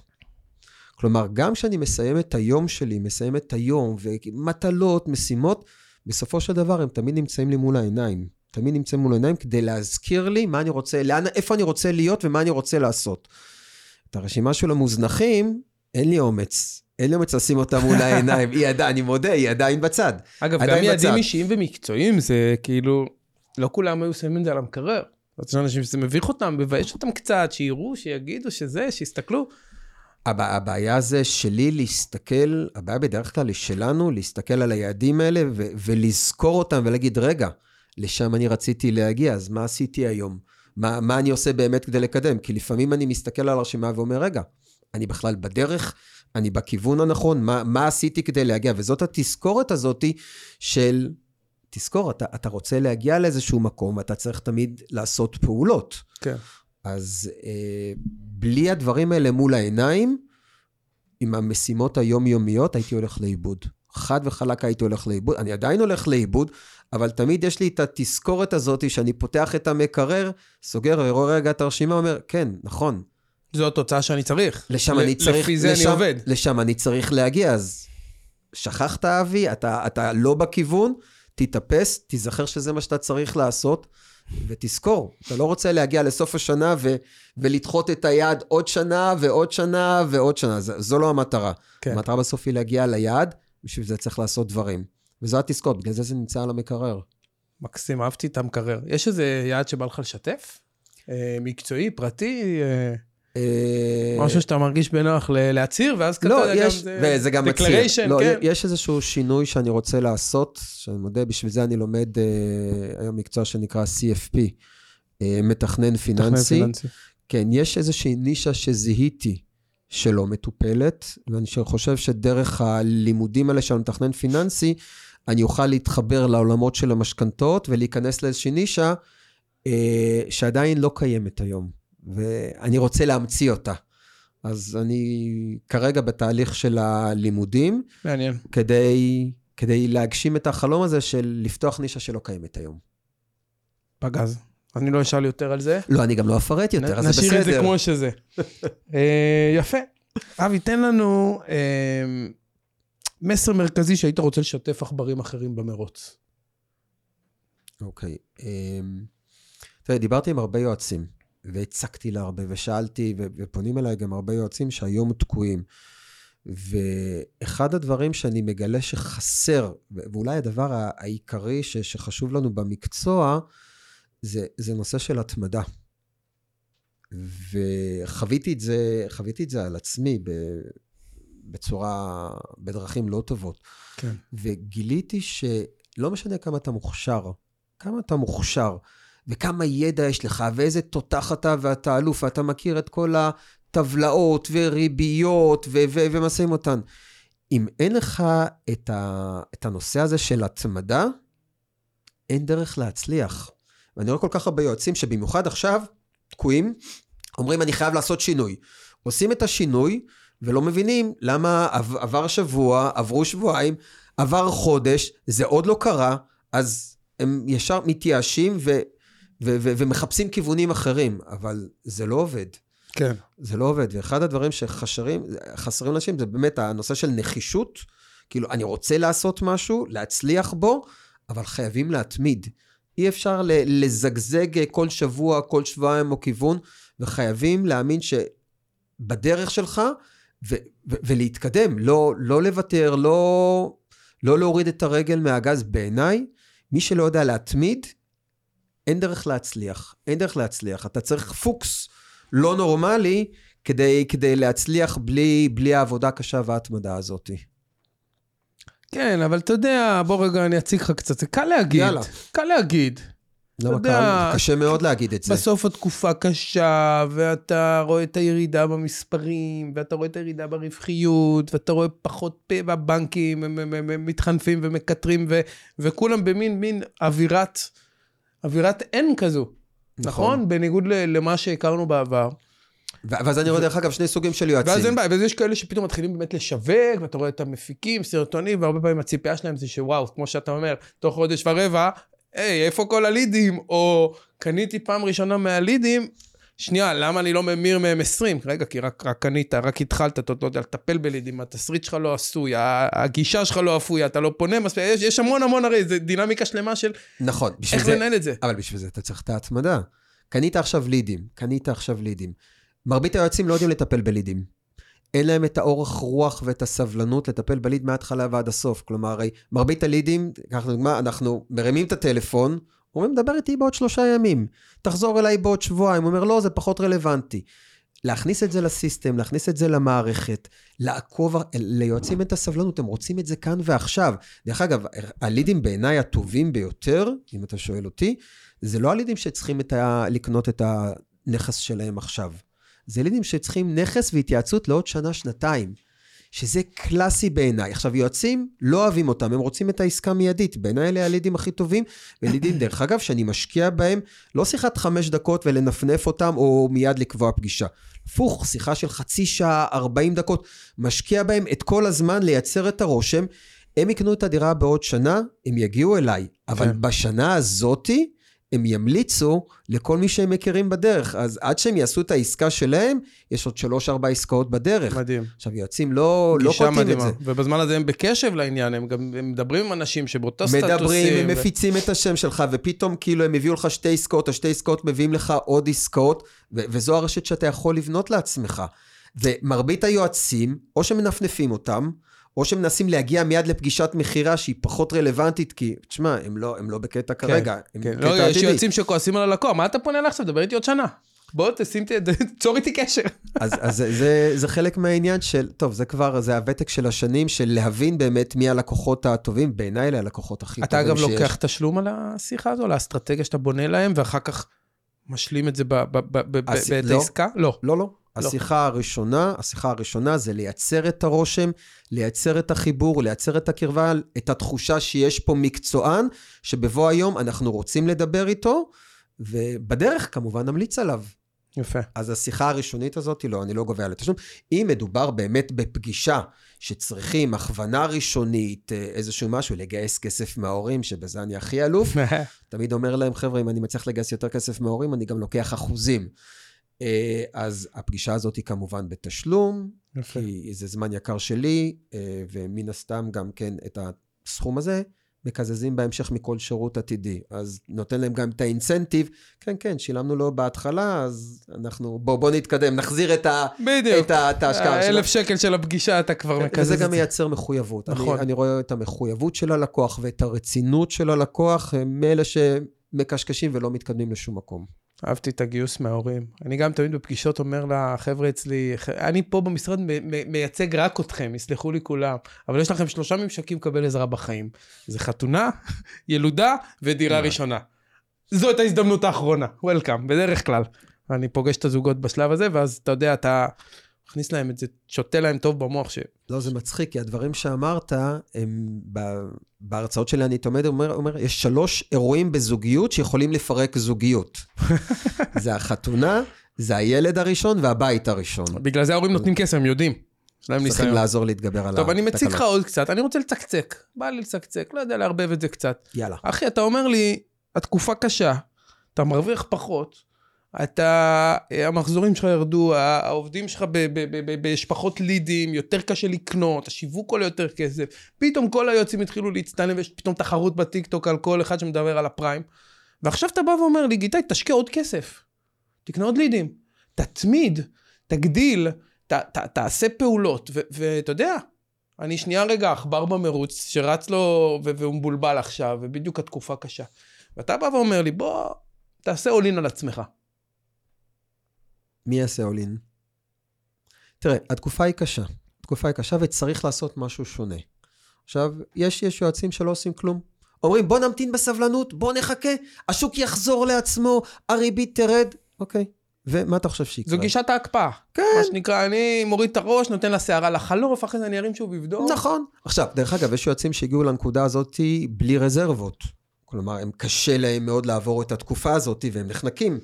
כלומר, גם כשאני מסיים את היום שלי, מסיים את היום, ומטלות, משימות, בסופו של דבר הם תמיד נמצאים לי מול העיניים. תמיד נמצאים מול העיניים כדי להזכיר לי מה אני רוצה, לאן, איפה אני רוצה להיות ומה אני רוצה לעשות. את הרשימה של המוזנחים, אין לי אומץ. אין לי אומץ לשים אותה מול העיניים. [LAUGHS] היא עדיין, אני מודה, היא עדיין בצד. אגב, גם עדיין יעדים בצד. אישיים ומקצועיים זה כאילו, לא כולם היו שמים את זה על המקרר. יש אנשים שזה מביך אותם, מבייש אותם קצת, שיראו, שיגידו שזה, שיסתכלו. הבע- הבעיה זה שלי להסתכל, הבעיה בדרך כלל היא שלנו, להסתכל על היעדים האלה ו- ולזכור אותם ולהגיד, רגע, לשם אני רציתי להגיע, אז מה עשיתי היום? מה, מה אני עושה באמת כדי לקדם? כי לפעמים אני מסתכל על הרשימה ואומר, רגע, אני בכלל בדרך, אני בכיוון הנכון, מה, מה עשיתי כדי להגיע? וזאת התזכורת הזאתי של, תזכור, אתה, אתה רוצה להגיע לאיזשהו מקום, אתה צריך תמיד לעשות פעולות. כן. אז אה, בלי הדברים האלה מול העיניים, עם המשימות היומיומיות, הייתי הולך לאיבוד. חד וחלק הייתי הולך לאיבוד. אני עדיין הולך לאיבוד, אבל תמיד יש לי את התזכורת הזאת שאני פותח את המקרר, סוגר ורואה רגע את הרשימה, אומר, כן, נכון, זו התוצאה שאני צריך. לשם ל- אני צריך, לפי זה לשם, אני עובד. לשם אני צריך להגיע, אז שכחת, אבי, אתה, אתה לא בכיוון, תתאפס, תיזכר שזה מה שאתה צריך לעשות, ותזכור, אתה לא רוצה להגיע לסוף השנה ו, ולדחות את היעד עוד שנה ועוד שנה ועוד שנה, זו, זו לא המטרה. כן. המטרה בסוף היא להגיע ליעד, בשביל זה צריך לעשות דברים. וזו התזכורת, בגלל זה זה נמצא על המקרר. מקסים, אהבתי את המקרר. יש איזה יעד שבא לך לשתף? אה, מקצועי, פרטי, אה, משהו שאתה מרגיש בנוח להצהיר, ואז כזה לא, גם יש, זה- וזה גם מצהיר. לא, כן. יש איזשהו שינוי שאני רוצה לעשות, שאני מודה, בשביל זה אני לומד אה, היום מקצוע שנקרא CFP, אה, מתכנן פיננסי. כן, יש איזושהי נישה שזיהיתי שלא מטופלת, ואני חושב שדרך הלימודים האלה של המתכנן פיננסי, אני אוכל להתחבר לעולמות של המשכנתאות ולהיכנס לאיזושהי נישה אה, שעדיין לא קיימת היום, ואני רוצה להמציא אותה. אז אני כרגע בתהליך של הלימודים, מעניין. כדי, כדי להגשים את החלום הזה של לפתוח נישה שלא קיימת היום. פגז. אני לא אשאל יותר על זה. לא, אני גם לא אפרט יותר, אז זה בסדר. נשאיר את זה כמו שזה. [LAUGHS] אה, יפה. אבי, תן לנו אה, מסר מרכזי שהיית רוצה לשתף עכברים אחרים במרוץ. אוקיי. אמ, תראה, דיברתי עם הרבה יועצים, והצקתי להרבה, ושאלתי, ו- ופונים אליי גם הרבה יועצים שהיום תקועים. ואחד הדברים שאני מגלה שחסר, ואולי הדבר העיקרי ש- שחשוב לנו במקצוע, זה, זה נושא של התמדה. וחוויתי את זה, חוויתי את זה על עצמי בצורה, בדרכים לא טובות. כן. וגיליתי שלא משנה כמה אתה מוכשר, כמה אתה מוכשר, וכמה ידע יש לך, ואיזה תותח אתה ואתה אלוף, ואתה מכיר את כל הטבלאות וריביות ו- ו- ומשאים אותן. אם אין לך את, ה- את הנושא הזה של התמדה, אין דרך להצליח. ואני רואה כל כך הרבה יועצים שבמיוחד עכשיו תקועים, אומרים, אני חייב לעשות שינוי. עושים את השינוי, ולא מבינים למה עב- עבר שבוע, עברו שבועיים, עבר חודש, זה עוד לא קרה, אז הם ישר מתייאשים ו- ו- ו- ומחפשים כיוונים אחרים, אבל זה לא עובד. כן. זה לא עובד. ואחד הדברים שחסרים חסרים לאנשים זה באמת הנושא של נחישות. כאילו, אני רוצה לעשות משהו, להצליח בו, אבל חייבים להתמיד. אי אפשר לזגזג כל שבוע, כל שבועיים או כיוון, וחייבים להאמין שבדרך שלך, ו- ו- ולהתקדם, לא, לא לוותר, לא, לא להוריד את הרגל מהגז. בעיניי, מי שלא יודע להתמיד, אין דרך להצליח. אין דרך להצליח. אתה צריך פוקס לא נורמלי כדי, כדי להצליח בלי, בלי העבודה הקשה וההתמדה הזאת. כן, אבל אתה יודע, בוא רגע אני אציג לך קצת, זה קל להגיד. יאללה. קל להגיד. למה יודע, קל? קשה מאוד להגיד את זה. בסוף התקופה קשה, ואתה רואה את הירידה במספרים, ואתה רואה את הירידה ברווחיות, ואתה רואה פחות פה בבנקים, הם, הם, הם, הם מתחנפים ומקטרים, ו, וכולם במין מין אווירת, אווירת אין כזו, נכון? בניגוד ל- למה שהכרנו בעבר. ואז אני רואה, דרך אגב, שני סוגים של יועצים. ואז אין בעיה, ואז יש כאלה שפתאום מתחילים באמת לשווק, ואתה רואה את המפיקים, סרטונים, והרבה פעמים הציפייה שלהם זה שוואו, כמו שאתה אומר, תוך חודש ורבע, היי, איפה כל הלידים? או קניתי פעם ראשונה מהלידים, שנייה, למה אני לא ממיר מהם 20? רגע, כי רק, רק קנית, רק התחלת, אתה לא יודע לטפל בלידים, התסריט שלך לא עשוי, הגישה שלך לא אפויה, אתה לא פונה מספיק, יש, יש המון המון הרי, זה דינמיקה שלמה של נכון. איך זה, לנהל את זה. אבל בשביל זה אתה צריך את ההתמדה. קנית עכשיו לידים, קנית עכשיו לידים. מרבית היועצים לא יודעים לטפל בלידים. אין להם את האורך רוח ואת הסבלנות לטפל בליד מההתחלה ועד הסוף. כלומר, מרבית הלידים, קח לדוגמה, אנחנו מרימים את הטלפון, אומרים, דבר איתי בעוד שלושה ימים, תחזור אליי בעוד שבועיים. הוא אומר, לא, זה פחות רלוונטי. להכניס את זה לסיסטם, להכניס את זה למערכת, לעקוב, ליועצים את הסבלנות, הם רוצים את זה כאן ועכשיו. דרך אגב, הלידים בעיניי הטובים ביותר, אם אתה שואל אותי, זה לא הלידים שצריכים את ה... לקנות את הנכס שלהם עכשיו. זה לידים שצריכים נכס והתייעצות לעוד שנה, שנתיים. שזה קלאסי בעיניי. עכשיו, יועצים לא אוהבים אותם, הם רוצים את העסקה מיידית. בעיניי אלה הלידים הכי טובים, ולידים, דרך אגב, שאני משקיע בהם, לא שיחת חמש דקות ולנפנף אותם, או מיד לקבוע פגישה. הפוך, שיחה של חצי שעה, 40 דקות, משקיע בהם את כל הזמן לייצר את הרושם. הם יקנו את הדירה בעוד שנה, הם יגיעו אליי. אבל כן. בשנה הזאתי, הם ימליצו לכל מי שהם מכירים בדרך. אז עד שהם יעשו את העסקה שלהם, יש עוד שלוש-ארבע עסקאות בדרך. מדהים. עכשיו, יועצים לא, לא גישה קולטים את מדהימה. זה. ובזמן הזה הם בקשב לעניין, הם גם הם מדברים עם אנשים שבאותו סטטוסים. מדברים, הם ו- מפיצים את השם שלך, ופתאום כאילו הם הביאו לך שתי עסקאות, השתי עסקאות מביאים לך עוד עסקאות, ו- וזו הרשת שאתה יכול לבנות לעצמך. ומרבית היועצים, או שמנפנפים אותם, או שמנסים להגיע מיד לפגישת מכירה שהיא פחות רלוונטית, כי, תשמע, הם לא, הם לא בקטע כרגע, הם כן. בקטע לא, יש עתידי. יועצים שכועסים על הלקוח, מה אתה פונה אליי עכשיו? דבר איתי עוד שנה. בוא תשים, ת- צור איתי קשר. אז, אז זה, זה, זה חלק מהעניין של, טוב, זה כבר, זה הוותק של השנים, של להבין באמת מי הלקוחות הטובים, בעיניי אלה הלקוחות הכי אתה טובים אגב שיש. לוקח תשלום על השיחה הזו, על האסטרטגיה שאתה בונה להם, ואחר כך משלים את זה בעת לא. העסקה? לא. לא, לא. השיחה הראשונה, השיחה הראשונה זה לייצר את הרושם, לייצר את החיבור, לייצר את הקרבה, את התחושה שיש פה מקצוען, שבבוא היום אנחנו רוצים לדבר איתו, ובדרך כמובן נמליץ עליו. יפה. אז השיחה הראשונית הזאת, לא, אני לא גובה על התשלום. אם מדובר באמת בפגישה שצריכים הכוונה ראשונית, אה, איזשהו משהו, לגייס כסף מההורים, שבזה אני הכי אלוף, [LAUGHS] תמיד אומר להם, חבר'ה, אם אני מצליח לגייס יותר כסף מההורים, אני גם לוקח אחוזים. אה, אז הפגישה הזאת היא כמובן בתשלום, יפה. כי זה זמן יקר שלי, אה, ומן הסתם גם כן את הסכום הזה מקזזים בהמשך מכל שירות עתידי. אז נותן להם גם את האינסנטיב, כן, כן, שילמנו לו בהתחלה, אז אנחנו, בוא, בוא נתקדם, נחזיר את, ה, בדיוק. את, ה, את ההשקעה. האלף שקל של הפגישה אתה כבר מקזז וזה את גם זה. מייצר מחויבות. נכון. אני, אני רואה את המחויבות של הלקוח ואת הרצינות של הלקוח, הם מאלה שמקשקשים ולא מתקדמים לשום מקום. אהבתי את הגיוס מההורים. אני גם תמיד בפגישות אומר לחבר'ה אצלי, "ח- אני פה במשרד מייצג רק אתכם, יסלחו לי כולם, אבל יש לכם שלושה ממשקים לקבל עזרה בחיים. זה חתונה, [LAUGHS] ילודה ודירה. ראשונה. זאת ההזדמנות האחרונה, וולקאם, בדרך כלל. אני פוגש את הזוגות בשלב הזה, ואז אתה יודע, אתה מכניס להם את זה, שותה להם טוב במוח, ש... לא, זה מצחיק, כי הדברים שאמרת, הם, ב, בהרצאות שלי אני תמיד אומר, אומר, יש שלוש אירועים בזוגיות שיכולים לפרק זוגיות. [LAUGHS] זה החתונה, זה הילד הראשון והבית הראשון. בגלל זה ההורים נותנים כסף, הם יודעים. יש להם צריכים ניסיון. לעזור להתגבר על התקלות. טוב, אני מציג לך עוד קצת, אני רוצה לצקצק. בא לי לצקצק, לא יודע לערבב את זה קצת. יאללה. אחי, אתה אומר לי, התקופה קשה, אתה מרוויח פחות, אתה, המחזורים שלך ירדו, העובדים שלך יש פחות לידים, יותר קשה לקנות, השיווק עולה יותר כסף, פתאום כל היועצים התחילו להצטלם, ויש פתאום תחרות בטיקטוק על כל אחד שמדבר על הפריים. ועכשיו אתה בא ואומר לי, גיטאי, תשקיע עוד כסף, תקנה עוד לידים, תתמיד, תגדיל, ת, ת, תעשה פעולות, ואתה יודע, אני שנייה רגע עכבר במרוץ, שרץ לו והוא מבולבל עכשיו, ובדיוק התקופה קשה. ואתה בא ואומר לי, בוא, תעשה אולין על עצמך. מי יעשה אולין? תראה, התקופה היא קשה. התקופה היא קשה וצריך לעשות משהו שונה. עכשיו, יש, יש יועצים שלא עושים כלום. אומרים, בוא נמתין בסבלנות, בוא נחכה, השוק יחזור לעצמו, הריבית תרד. אוקיי. ומה אתה חושב שיקרה? זו גישת ההקפאה. כן. מה שנקרא, אני מוריד את הראש, נותן לשערה לחלוף, אחרי זה אני ארים שוב לבדוק. נכון. עכשיו, דרך אגב, יש יועצים שהגיעו לנקודה הזאת בלי רזרבות. כלומר, הם קשה להם מאוד לעבור את התקופה הזאת והם נחנקים.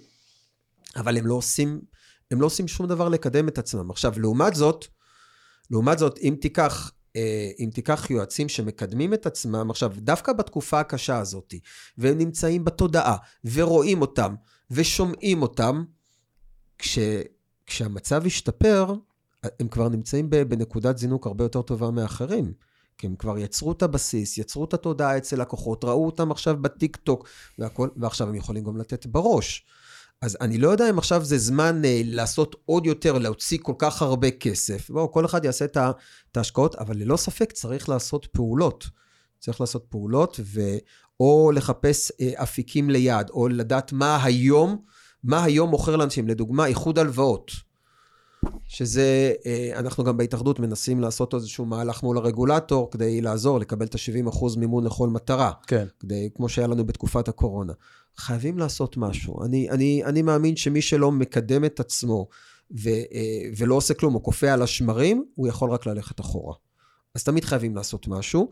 אבל הם לא עושים, הם לא עושים שום דבר לקדם את עצמם. עכשיו, לעומת זאת, לעומת זאת, אם תיקח, אה, אם תיקח יועצים שמקדמים את עצמם, עכשיו, דווקא בתקופה הקשה הזאת, והם נמצאים בתודעה, ורואים אותם, ושומעים אותם, כש, כשהמצב ישתפר, הם כבר נמצאים בנקודת זינוק הרבה יותר טובה מאחרים. כי הם כבר יצרו את הבסיס, יצרו את התודעה אצל לקוחות, ראו אותם עכשיו בטיק טוק, והכל, ועכשיו הם יכולים גם לתת בראש. אז אני לא יודע אם עכשיו זה זמן אה, לעשות עוד יותר, להוציא כל כך הרבה כסף. בואו, כל אחד יעשה את, ההשקעות, אבל ללא ספק צריך לעשות פעולות. צריך לעשות פעולות, ו... או לחפש אה, אפיקים ליד, או לדעת מה היום, מה היום מוכר לאנשים. לדוגמה, איחוד הלוואות. שזה, אה, אנחנו גם בהתאחדות מנסים לעשות איזשהו מהלך מול הרגולטור כדי לעזור, לקבל את ה-70% מימון לכל מטרה. כן. כדי, כמו שהיה לנו בתקופת הקורונה. חייבים לעשות משהו. אני, אני, אני מאמין שמי שלא מקדם את עצמו ו, אה, ולא עושה כלום, או קופא על השמרים, הוא יכול רק ללכת אחורה. אז תמיד חייבים לעשות משהו.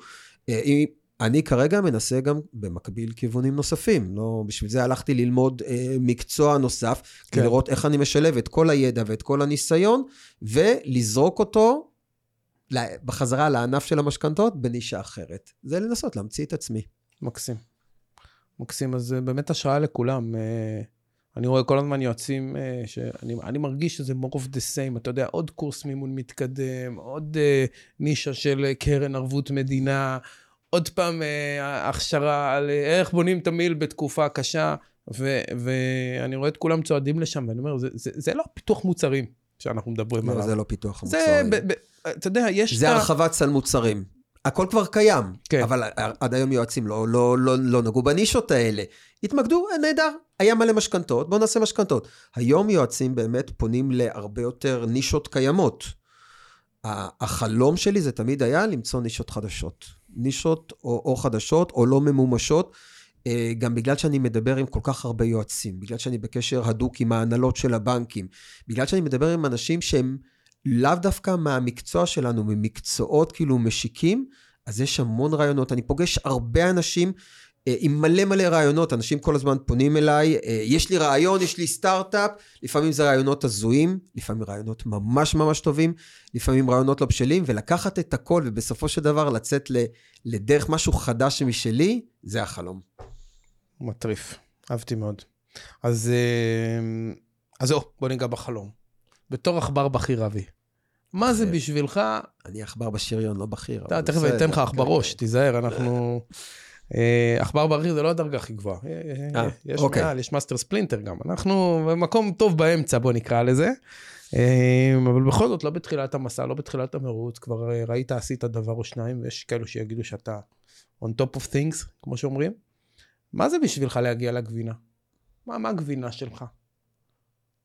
אה, אני כרגע מנסה גם במקביל כיוונים נוספים. לא, בשביל זה הלכתי ללמוד אה, מקצוע נוסף, כן. כדי לראות איך אני משלב את כל הידע ואת כל הניסיון, ולזרוק אותו בחזרה לענף של המשכנתות בנישה אחרת. זה לנסות להמציא את עצמי. מקסים. מקסים, אז זה באמת השראה לכולם. אה, אני רואה כל הזמן יועצים אה, שאני אני מרגיש שזה more of the same, אתה יודע, עוד קורס מימון מתקדם, עוד אה, נישה של אה, קרן ערבות מדינה, עוד פעם אה, הכשרה על אה, איך בונים תמיל בתקופה קשה, ו- ואני רואה את כולם צועדים לשם, ואני אומר, זה, זה, זה לא פיתוח מוצרים שאנחנו מדברים לא, עליו. זה לא פיתוח זה, המוצרים. ב- ב- אתה יודע, יש זה ה- הרחבת סל מוצרים. הכל כבר קיים, כן. אבל עד היום יועצים לא, לא, לא, לא נגעו בנישות האלה. התמקדו, אה, נהדר, היה מלא משכנתות, בואו נעשה משכנתות. היום יועצים באמת פונים להרבה יותר נישות קיימות. החלום שלי זה תמיד היה למצוא נישות חדשות. נישות או, או חדשות או לא ממומשות, אה, גם בגלל שאני מדבר עם כל כך הרבה יועצים, בגלל שאני בקשר הדוק עם ההנהלות של הבנקים, בגלל שאני מדבר עם אנשים שהם לאו דווקא מהמקצוע שלנו, ממקצועות כאילו משיקים, אז יש המון רעיונות. אני פוגש הרבה אנשים עם מלא מלא רעיונות, אנשים כל הזמן פונים אליי, אה, יש לי רעיון, יש לי סטארט-אפ, לפעמים זה רעיונות הזויים, לפעמים רעיונות ממש ממש טובים, לפעמים רעיונות לא בשלים, ולקחת את הכל ובסופו של דבר לצאת לדרך משהו חדש משלי, זה החלום. מטריף, אהבתי מאוד. אז, אה, אז זהו, בוא ניגע בחלום. בתור עכבר בכיר אבי, מה זה בשבילך? אני עכבר בשריון, לא בכיר. תכף בסדר, אתן לך כן. בראש, תיזהר, אנחנו... אה, עכבר בכיר זה לא הדרגה הכי גבוהה. אה, אה, יש אוקיי. מעל, יש מאסטר ספלינטר גם. אנחנו במקום טוב באמצע, בוא נקרא לזה. אבל בכל זאת, לא בתחילת המסע, לא בתחילת המרוץ, כבר ראית, עשית דבר או שניים, ויש כאלו שיגידו שאתה on top of things, כמו שאומרים. מה זה בשבילך להגיע לגבינה? מה, מה הגבינה שלך?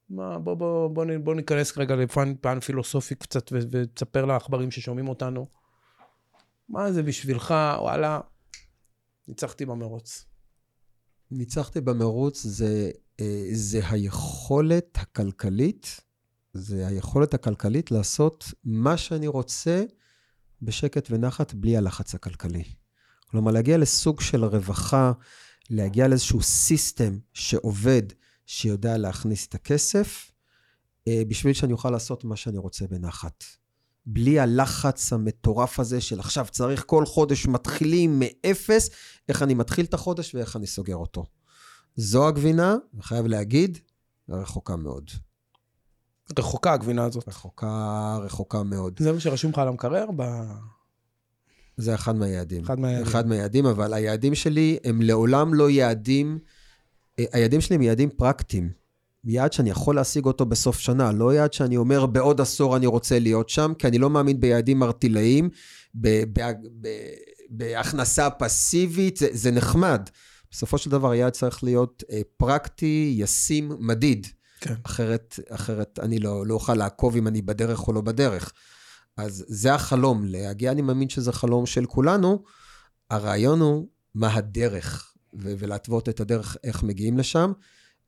מה, בוא, בוא, בוא, נ- בוא ניכנס רגע לפן פן פילוסופי קצת ותספר לעכברים ששומעים אותנו. מה זה בשבילך, וואלה, ניצחתי במרוץ. ניצחתי במרוץ זה, אה, זה היכולת הכלכלית, זה היכולת הכלכלית לעשות מה שאני רוצה בשקט ונחת בלי הלחץ הכלכלי. כלומר, להגיע לסוג של רווחה, להגיע לאיזשהו סיסטם שעובד, שיודע להכניס את הכסף, אה, בשביל שאני אוכל לעשות מה שאני רוצה בנחת. בלי הלחץ המטורף הזה של עכשיו צריך כל חודש מתחילים מאפס, איך אני מתחיל את החודש ואיך אני סוגר אותו. זו הגבינה, וחייב להגיד, רחוקה מאוד. רחוקה הגבינה הזאת. רחוקה, רחוקה מאוד. זה מה שרשום לך על המקרר? ב... זה אחד מהיעדים. אחד מהיעדים. אחד מהיעדים, אבל היעדים שלי הם לעולם לא יעדים, אה, היעדים שלי הם יעדים פרקטיים. יעד שאני יכול להשיג אותו בסוף שנה, לא יעד שאני אומר בעוד עשור אני רוצה להיות שם, כי אני לא מאמין ביעדים ב- בהכנסה פסיבית, זה, זה נחמד. בסופו של דבר היעד צריך להיות אה, פרקטי, ישים, מדיד. כן. אחרת, אחרת אני לא, לא אוכל לעקוב אם אני בדרך או לא בדרך. אז זה החלום, להגיע, אני מאמין שזה חלום של כולנו. הרעיון הוא מה הדרך, ו- ולהתוות את הדרך איך מגיעים לשם,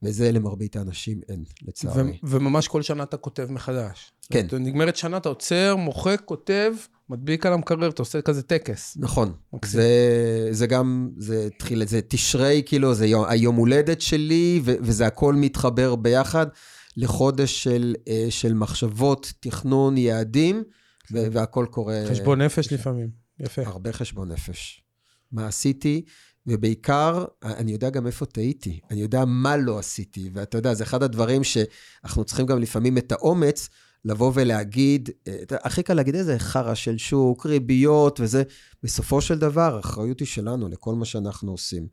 וזה למרבית האנשים אין, לצערי. ו- וממש כל שנה אתה כותב מחדש. כן. זאת אומרת, נגמרת שנה, אתה עוצר, מוחק, כותב, מדביק על המקרר, אתה עושה כזה טקס. נכון. מקסים. זה, זה גם, זה התחיל, זה תשרי, כאילו, זה יום, היום הולדת שלי, ו- וזה הכל מתחבר ביחד לחודש של, אה, של מחשבות, תכנון, יעדים, ו- והכל קורה... חשבון נפש לפעמים. יפה. הרבה חשבון נפש. מה עשיתי, ובעיקר, אני יודע גם איפה טעיתי, אני יודע מה לא עשיתי, ואתה יודע, זה אחד הדברים שאנחנו צריכים גם לפעמים את האומץ לבוא ולהגיד, אה, הכי קל להגיד איזה חרא של שוק, ריביות וזה, בסופו של דבר, האחריות היא שלנו לכל מה שאנחנו עושים.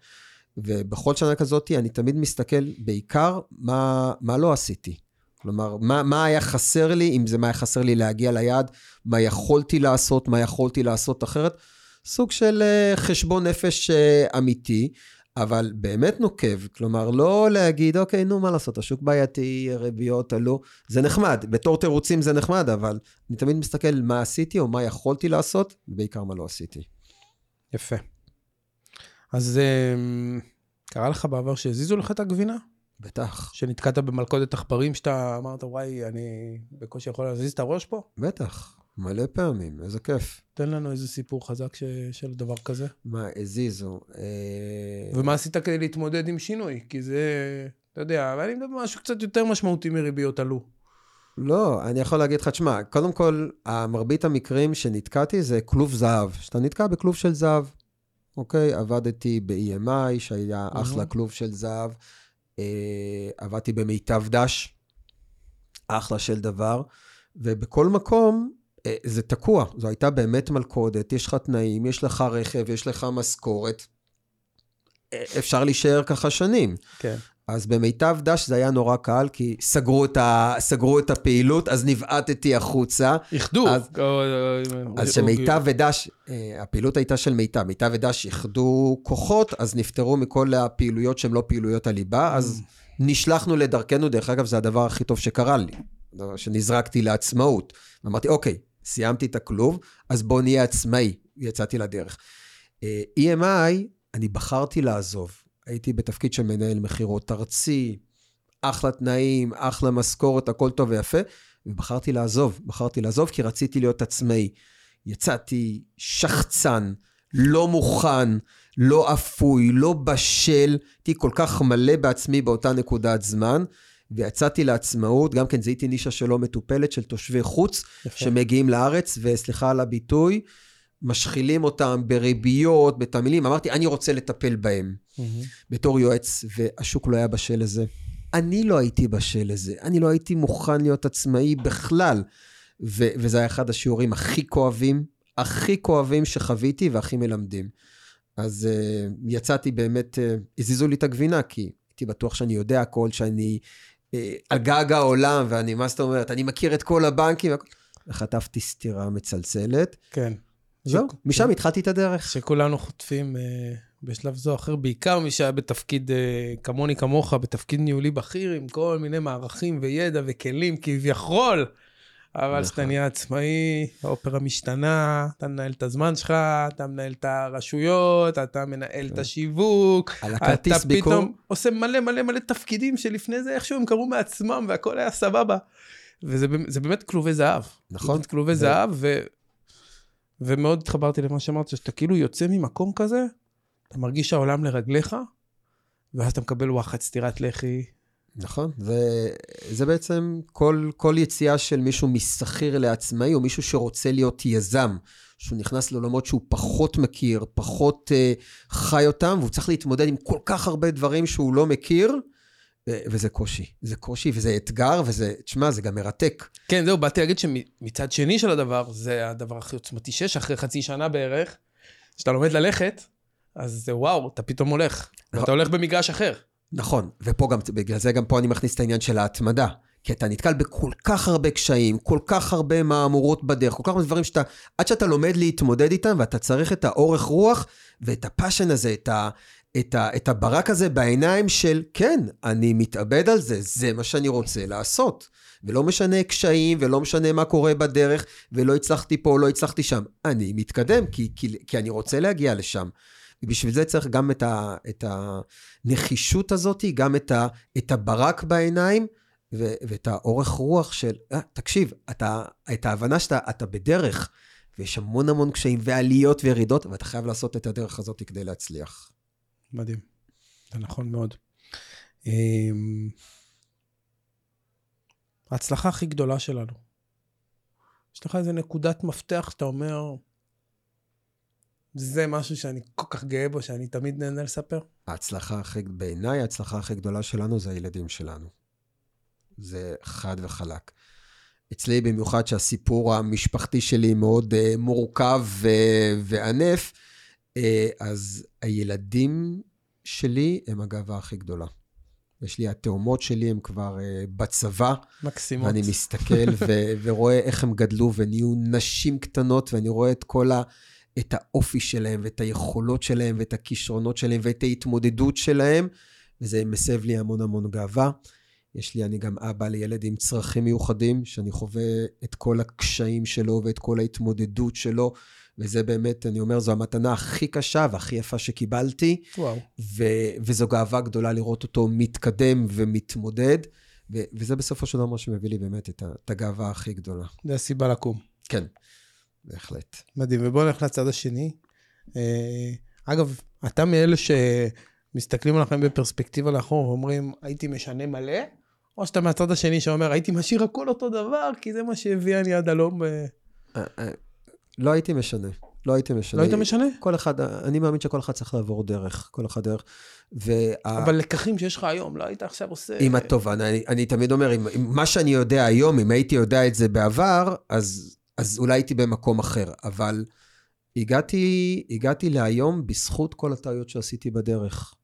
ובכל שנה כזאת, אני תמיד מסתכל בעיקר מה, מה לא עשיתי. כלומר, מה, מה היה חסר לי, אם זה מה היה חסר לי להגיע ליעד, מה יכולתי לעשות, מה יכולתי לעשות אחרת. סוג של אה, חשבון נפש אה, אמיתי, אבל באמת נוקב. כלומר, לא להגיד, אוקיי, נו, מה לעשות, השוק בעייתי, ריביות עלו. זה נחמד, בתור תירוצים זה נחמד, אבל אני תמיד מסתכל מה עשיתי או מה יכולתי לעשות, ובעיקר מה לא עשיתי. יפה. אז אמ, קרה לך בעבר שהזיזו לך את הגבינה? בטח, שנתקעת במלכודת עכברים, שאתה אמרת, וואי, אני בקושי יכול להזיז את הראש פה? בטח, מלא פעמים, איזה כיף. תן לנו איזה סיפור חזק ש... של דבר כזה. מה, הזיזו. אה, ומה עשית כדי להתמודד עם שינוי? כי זה, אתה יודע, אבל אני מדבר משהו קצת יותר משמעותי מריביות עלו. לא, אני יכול להגיד לך, תשמע, קודם כל, מרבית המקרים שנתקעתי זה כלוב זהב. שאתה נתקע בכלוב של זהב, אוקיי? עבדתי ב-EMI, שהיה מהמם. אחלה כלוב של זהב. אה, עבדתי במיטב דש, אחלה של דבר. ובכל מקום זה תקוע. זו הייתה באמת מלכודת, יש לך תנאים, יש לך רכב, יש לך משכורת. אה, אפשר להישאר ככה שנים. כן. אז במיטב דש זה היה נורא קל, כי סגרו את, ה... סגרו את הפעילות, אז נבעטתי החוצה. איחדו. אז- אה, אז שמיטב ודש, אה, הפעילות הייתה של מיטב, מיטב ודש איחדו כוחות, אז נפטרו מכל הפעילויות שהן לא פעילויות הליבה, אז נשלחנו לדרכנו, דרך אגב, זה הדבר הכי טוב שקרה לי, שנזרקתי לעצמאות. אמרתי, אוקיי, סיימתי את הכלוב, אז בואו נהיה עצמאי. יצאתי לדרך. אה, EMI, אני בחרתי לעזוב. הייתי בתפקיד של מנהל מכירות ארצי, אחלה תנאים, אחלה משכורת, הכל טוב ויפה, ובחרתי לעזוב. בחרתי לעזוב כי רציתי להיות עצמאי. יצאתי שחצן, לא מוכן, לא אפוי, לא בשל, הייתי כל כך מלא בעצמי באותה נקודת זמן, ויצאתי לעצמאות, גם כן זיהיתי נישה שלא מטופלת, של תושבי חוץ, יפה. שמגיעים לארץ, וסליחה על הביטוי, משחילים אותם בריביות, בתמהילים, אמרתי, אני רוצה לטפל בהם מהמם. בתור יועץ, והשוק לא היה בשל לזה. אני לא הייתי בשל לזה, אני לא הייתי מוכן להיות עצמאי בכלל. ו- וזה היה אחד השיעורים הכי כואבים, הכי כואבים שחוויתי והכי מלמדים. אז uh, יצאתי באמת, uh, הזיזו לי את הגבינה, כי הייתי בטוח שאני יודע הכל, שאני על גג העולם, ואני, מה זאת אומרת, אני מכיר את כל הבנקים. וחטפתי סטירה מצלצלת. כן. זהו, משם התחלתי את הדרך. שכולנו חוטפים אה, בשלב זו או אחר, בעיקר מי שהיה בתפקיד אה, כמוני כמוך, בתפקיד ניהולי בכיר, עם כל מיני מערכים וידע וכלים כביכול. אבל כשאתה. נהיה עצמאי, האופרה משתנה, אתה מנהל את הזמן שלך, אתה מנהל את הרשויות, אתה מנהל את כן. השיווק. על הכרטיס אתה ביקור. פתאום עושה מלא מלא מלא תפקידים שלפני זה איכשהו הם קרו מעצמם והכל היה סבבה. וזה באמת- כלובי זהב. נכון. באמת כלובי זהב, ו... ומאוד התחברתי למה שאמרת, שאתה כאילו יוצא ממקום כזה, אתה מרגיש שהעולם לרגליך, ואז אתה מקבל וואחד סטירת לחי. נכון, זה, זה בעצם כל, כל יציאה של מישהו משכיר לעצמאי, או מישהו שרוצה להיות יזם, שהוא נכנס לעולמות שהוא פחות מכיר, פחות uh, חי אותם, והוא צריך להתמודד עם כל כך הרבה דברים שהוא לא מכיר, וזה קושי. זה קושי וזה אתגר, וזה, תשמע, זה גם מרתק. כן, זהו, באתי להגיד שמצד שני של הדבר, זה הדבר הכי עוצמתי שיש, אחרי חצי שנה בערך, כשאתה לומד ללכת, אז זה וואו, אתה פתאום הולך. ואתה הולך במגרש אחר. נכון, ופה גם, בגלל זה גם פה אני מכניס את העניין של ההתמדה. כי אתה נתקל בכל כך הרבה קשיים, כל כך הרבה מהמורות בדרך, כל כך הרבה דברים שאתה, עד שאתה לומד להתמודד איתם, ואתה צריך את האורך רוח ואת הפאשן הזה, את, ה, את, ה, את הברק הזה בעיניים של, כן, אני מתאבד על זה, זה מה שאני רוצה לעשות. ולא משנה קשיים, ולא משנה מה קורה בדרך, ולא הצלחתי פה, לא הצלחתי שם. אני מתקדם, כי, כי, כי אני רוצה להגיע לשם. ובשביל זה צריך גם את, ה, את הנחישות הזאת, גם את, ה, את הברק בעיניים, ו, ואת האורך רוח של, אה, תקשיב, אתה, את ההבנה שאתה אתה בדרך, ויש המון המון קשיים ועליות וירידות, ואתה חייב לעשות את הדרך הזאת כדי להצליח. מדהים. זה נכון מאוד. אמ, ההצלחה הכי גדולה שלנו. יש לך איזה נקודת מפתח שאתה אומר, זה משהו שאני כל כך גאה בו, שאני תמיד נהנה לספר? ההצלחה הכי, בעיניי ההצלחה הכי גדולה שלנו זה הילדים שלנו. זה חד וחלק. אצלי במיוחד שהסיפור המשפחתי שלי מאוד uh, מורכב ו- וענף, uh, אז הילדים שלי הם הגאווה הכי גדולה. יש לי, התאומות שלי הם כבר uh, בצבא, מקסימות. ואני מסתכל ו- ורואה איך הם גדלו ונהיו נשים קטנות, ואני רואה את כל ה... את האופי שלהם, ואת היכולות שלהם, ואת הכישרונות שלהם, ואת ההתמודדות שלהם, וזה מסב לי המון המון גאווה. יש לי, אני גם אבא לילד עם צרכים מיוחדים, שאני חווה את כל הקשיים שלו ואת כל ההתמודדות שלו, וזה באמת, אני אומר, זו המתנה הכי קשה והכי יפה שקיבלתי, וואו. ו- וזו גאווה גדולה לראות אותו מתקדם ומתמודד, ו- וזה בסופו של דבר מה שמביא לי באמת את, את הגאווה הכי גדולה. זה הסיבה לקום. כן, בהחלט. מדהים. ובואו נלך לצד השני. אה, אגב, אתה מאלה שמסתכלים על החיים בפרספקטיבה לאחור ואומרים, הייתי משנה מלא, או שאתה מהצד השני שאומר, הייתי משאיר הכל אותו דבר, כי זה מה שהביאני עד הלום. אה, אה, לא הייתי משנה. לא הייתי משנה. לא היית משנה? כל אחד, אני מאמין שכל אחד צריך לעבור דרך, כל אחד דרך. וה... אבל לקחים שיש לך היום, לא היית עכשיו עושה... עם התובנה, אני, אני תמיד אומר, עם, עם מה שאני יודע היום, אם הייתי יודע את זה בעבר, אז, אז אולי הייתי במקום אחר. אבל הגעתי, הגעתי להיום בזכות כל הטעויות שעשיתי בדרך.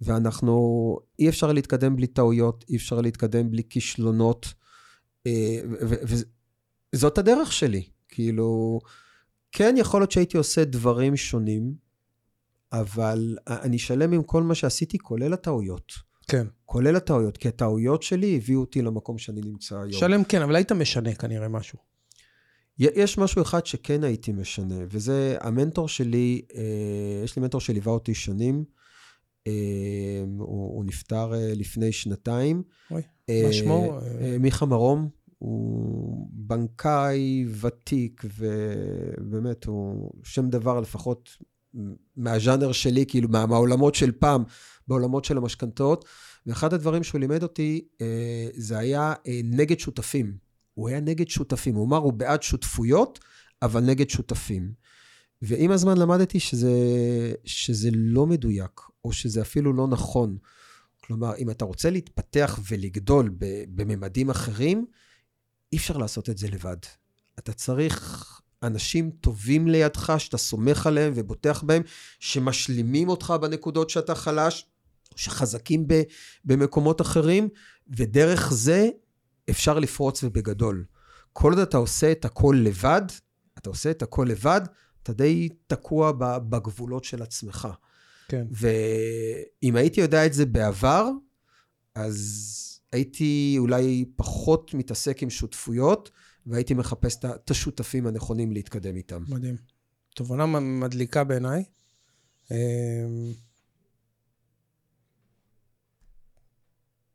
ואנחנו, אי אפשר להתקדם בלי טעויות, אי אפשר להתקדם בלי כישלונות. אה, וזאת הדרך שלי. כאילו, כן, יכול להיות שהייתי עושה דברים שונים, אבל אני שלם עם כל מה שעשיתי, כולל הטעויות. כן. כולל הטעויות, כי הטעויות שלי הביאו אותי למקום שאני נמצא היום. שלם כן, אבל היית משנה כנראה משהו. יש משהו אחד שכן הייתי משנה, וזה המנטור שלי, אה, יש לי מנטור שליווה אותי שנים, אה, הוא, הוא נפטר אה, לפני שנתיים. אוי, מה שמו? מיכה מרום, הוא בנקאי ותיק, ובאמת, הוא שם דבר לפחות מהז'אנר שלי, כאילו מה, מהעולמות של פעם, בעולמות של המשכנתאות. ואחד הדברים שהוא לימד אותי, זה היה נגד שותפים. הוא היה נגד שותפים. הוא אמר, הוא בעד שותפויות, אבל נגד שותפים. ועם הזמן למדתי שזה, שזה לא מדויק, או שזה אפילו לא נכון. כלומר, אם אתה רוצה להתפתח ולגדול בממדים אחרים, אי אפשר לעשות את זה לבד. אתה צריך אנשים טובים לידך, שאתה סומך עליהם ובוטח בהם, שמשלימים אותך בנקודות שאתה חלש, שחזקים במקומות אחרים, ודרך זה אפשר לפרוץ ובגדול. כל עוד אתה עושה את הכל לבד, אתה עושה את הכל לבד, אתה די תקוע בגבולות של עצמך. כן. ואם הייתי יודע את זה בעבר, אז הייתי אולי פחות מתעסק עם שותפויות, והייתי מחפש את השותפים הנכונים להתקדם איתם. מדהים. תובנה מדליקה בעיניי. אמ,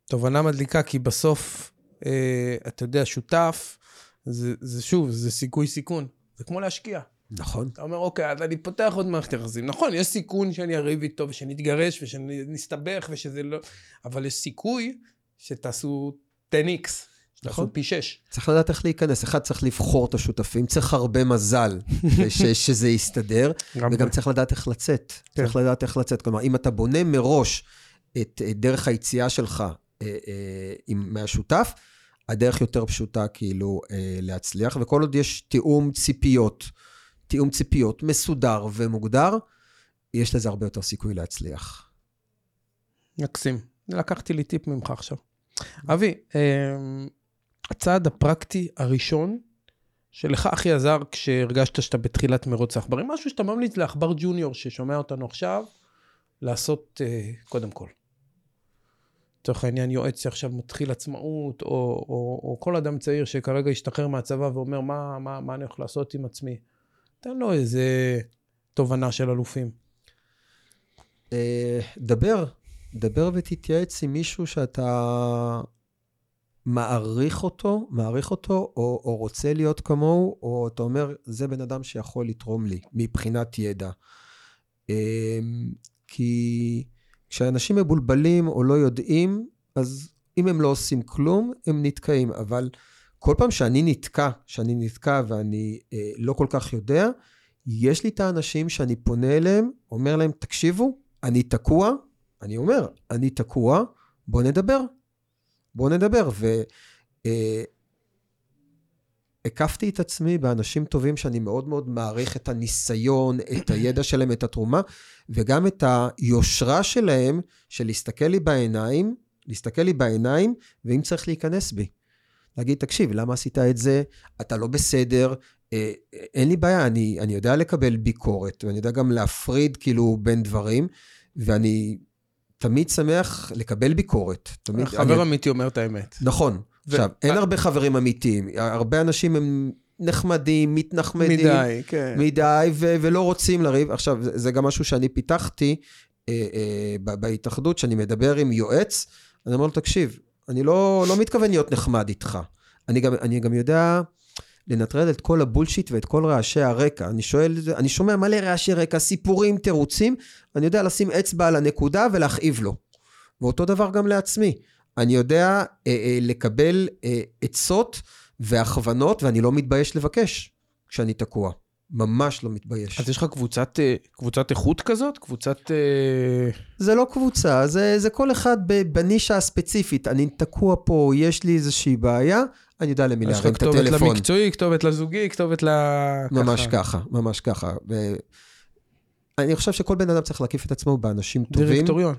תובנה מדליקה, כי בסוף, אה, אתה יודע, שותף, זה, זה שוב, זה סיכוי סיכון. זה כמו להשקיע. נכון. אתה אומר, אוקיי, אז אני פותח עוד מערכת יחסים. נכון, יש סיכון שאני אריב איתו ושנתגרש ושנסתבך ושזה לא... אבל יש סיכוי שתעשו 10x. נכון. פי 6. צריך לדעת איך להיכנס. אחד, צריך לבחור את השותפים, צריך הרבה מזל [LAUGHS] ש, שזה יסתדר, וגם צריך לדעת איך לצאת. כן. צריך לדעת איך לצאת. כלומר, אם אתה בונה מראש את, את דרך היציאה שלך אה, אה, עם, מהשותף, הדרך יותר פשוטה כאילו אה, להצליח, וכל עוד יש תיאום ציפיות, תיאום ציפיות מסודר ומוגדר, יש לזה הרבה יותר סיכוי להצליח. מקסים. לקחתי לי טיפ ממך עכשיו. אבי, אה, הצעד הפרקטי הראשון שלך הכי עזר כשהרגשת שאתה בתחילת מרוץ העכברים, משהו שאתה ממליץ לעכבר ג'וניור ששומע אותנו עכשיו, לעשות uh, קודם כל. לצורך העניין יועץ שעכשיו מתחיל עצמאות, או, או, או כל אדם צעיר שכרגע השתחרר מהצבא ואומר, מה, מה, מה אני הולך לעשות עם עצמי? תן לו איזה תובנה של אלופים. Uh, דבר, דבר ותתייעץ עם מישהו שאתה מעריך אותו, מעריך אותו, או, או רוצה להיות כמוהו, או אתה אומר, זה בן אדם שיכול לתרום לי מבחינת ידע. אמ, כי כשאנשים מבולבלים או לא יודעים, אז אם הם לא עושים כלום, הם נתקעים. אבל כל פעם שאני נתקע, שאני נתקע ואני אה, לא כל כך יודע, יש לי את האנשים שאני פונה אליהם, אומר להם, תקשיבו, אני תקוע, אני אומר, אני תקוע, בוא נדבר. בואו נדבר. והקפתי אה, את עצמי באנשים טובים שאני מאוד מאוד מעריך את הניסיון, את הידע שלהם, את התרומה, וגם את היושרה שלהם, של להסתכל לי בעיניים, להסתכל לי בעיניים, ואם צריך להיכנס בי. להגיד, תקשיב, למה עשית את זה? אתה לא בסדר, אה, אין לי בעיה, אני, אני יודע לקבל ביקורת, ואני יודע גם להפריד כאילו בין דברים, ואני תמיד שמח לקבל ביקורת. תמיד, חבר אני... אמיתי אומר את האמת. נכון. עכשיו, אין הרבה חברים אמיתיים. הרבה אנשים הם נחמדים, מתנחמדים. מדי, כן. מדי, ו- ולא רוצים לריב. עכשיו, זה גם משהו שאני פיתחתי אה, אה, בהתאחדות, שאני מדבר עם יועץ, אני אומר לו, תקשיב, אני לא, לא מתכוון להיות נחמד איתך. אני גם, אני גם יודע לנטרל את כל הבולשיט ואת כל רעשי הרקע. אני שואל, אני שומע מלא רעשי רקע, סיפורים, תירוצים, אני יודע לשים אצבע על הנקודה ולהכאיב לו. ואותו דבר גם לעצמי. אני יודע אה, אה, לקבל אה, עצות והכוונות, ואני לא מתבייש לבקש כשאני תקוע. ממש לא מתבייש. אז יש לך קבוצת, אה, קבוצת איכות כזאת? קבוצת... אה, זה לא קבוצה, זה, זה כל אחד בנישה הספציפית. אני תקוע פה, יש לי איזושהי בעיה, אני יודע למי להרים את הטלפון. יש לך כתובת למקצועי, כתובת לזוגי, כתובת ל... ממש ככה, ככה ממש ככה. ו... אני חושב שכל בן אדם צריך להקיף את עצמו באנשים טובים. דירקטוריון.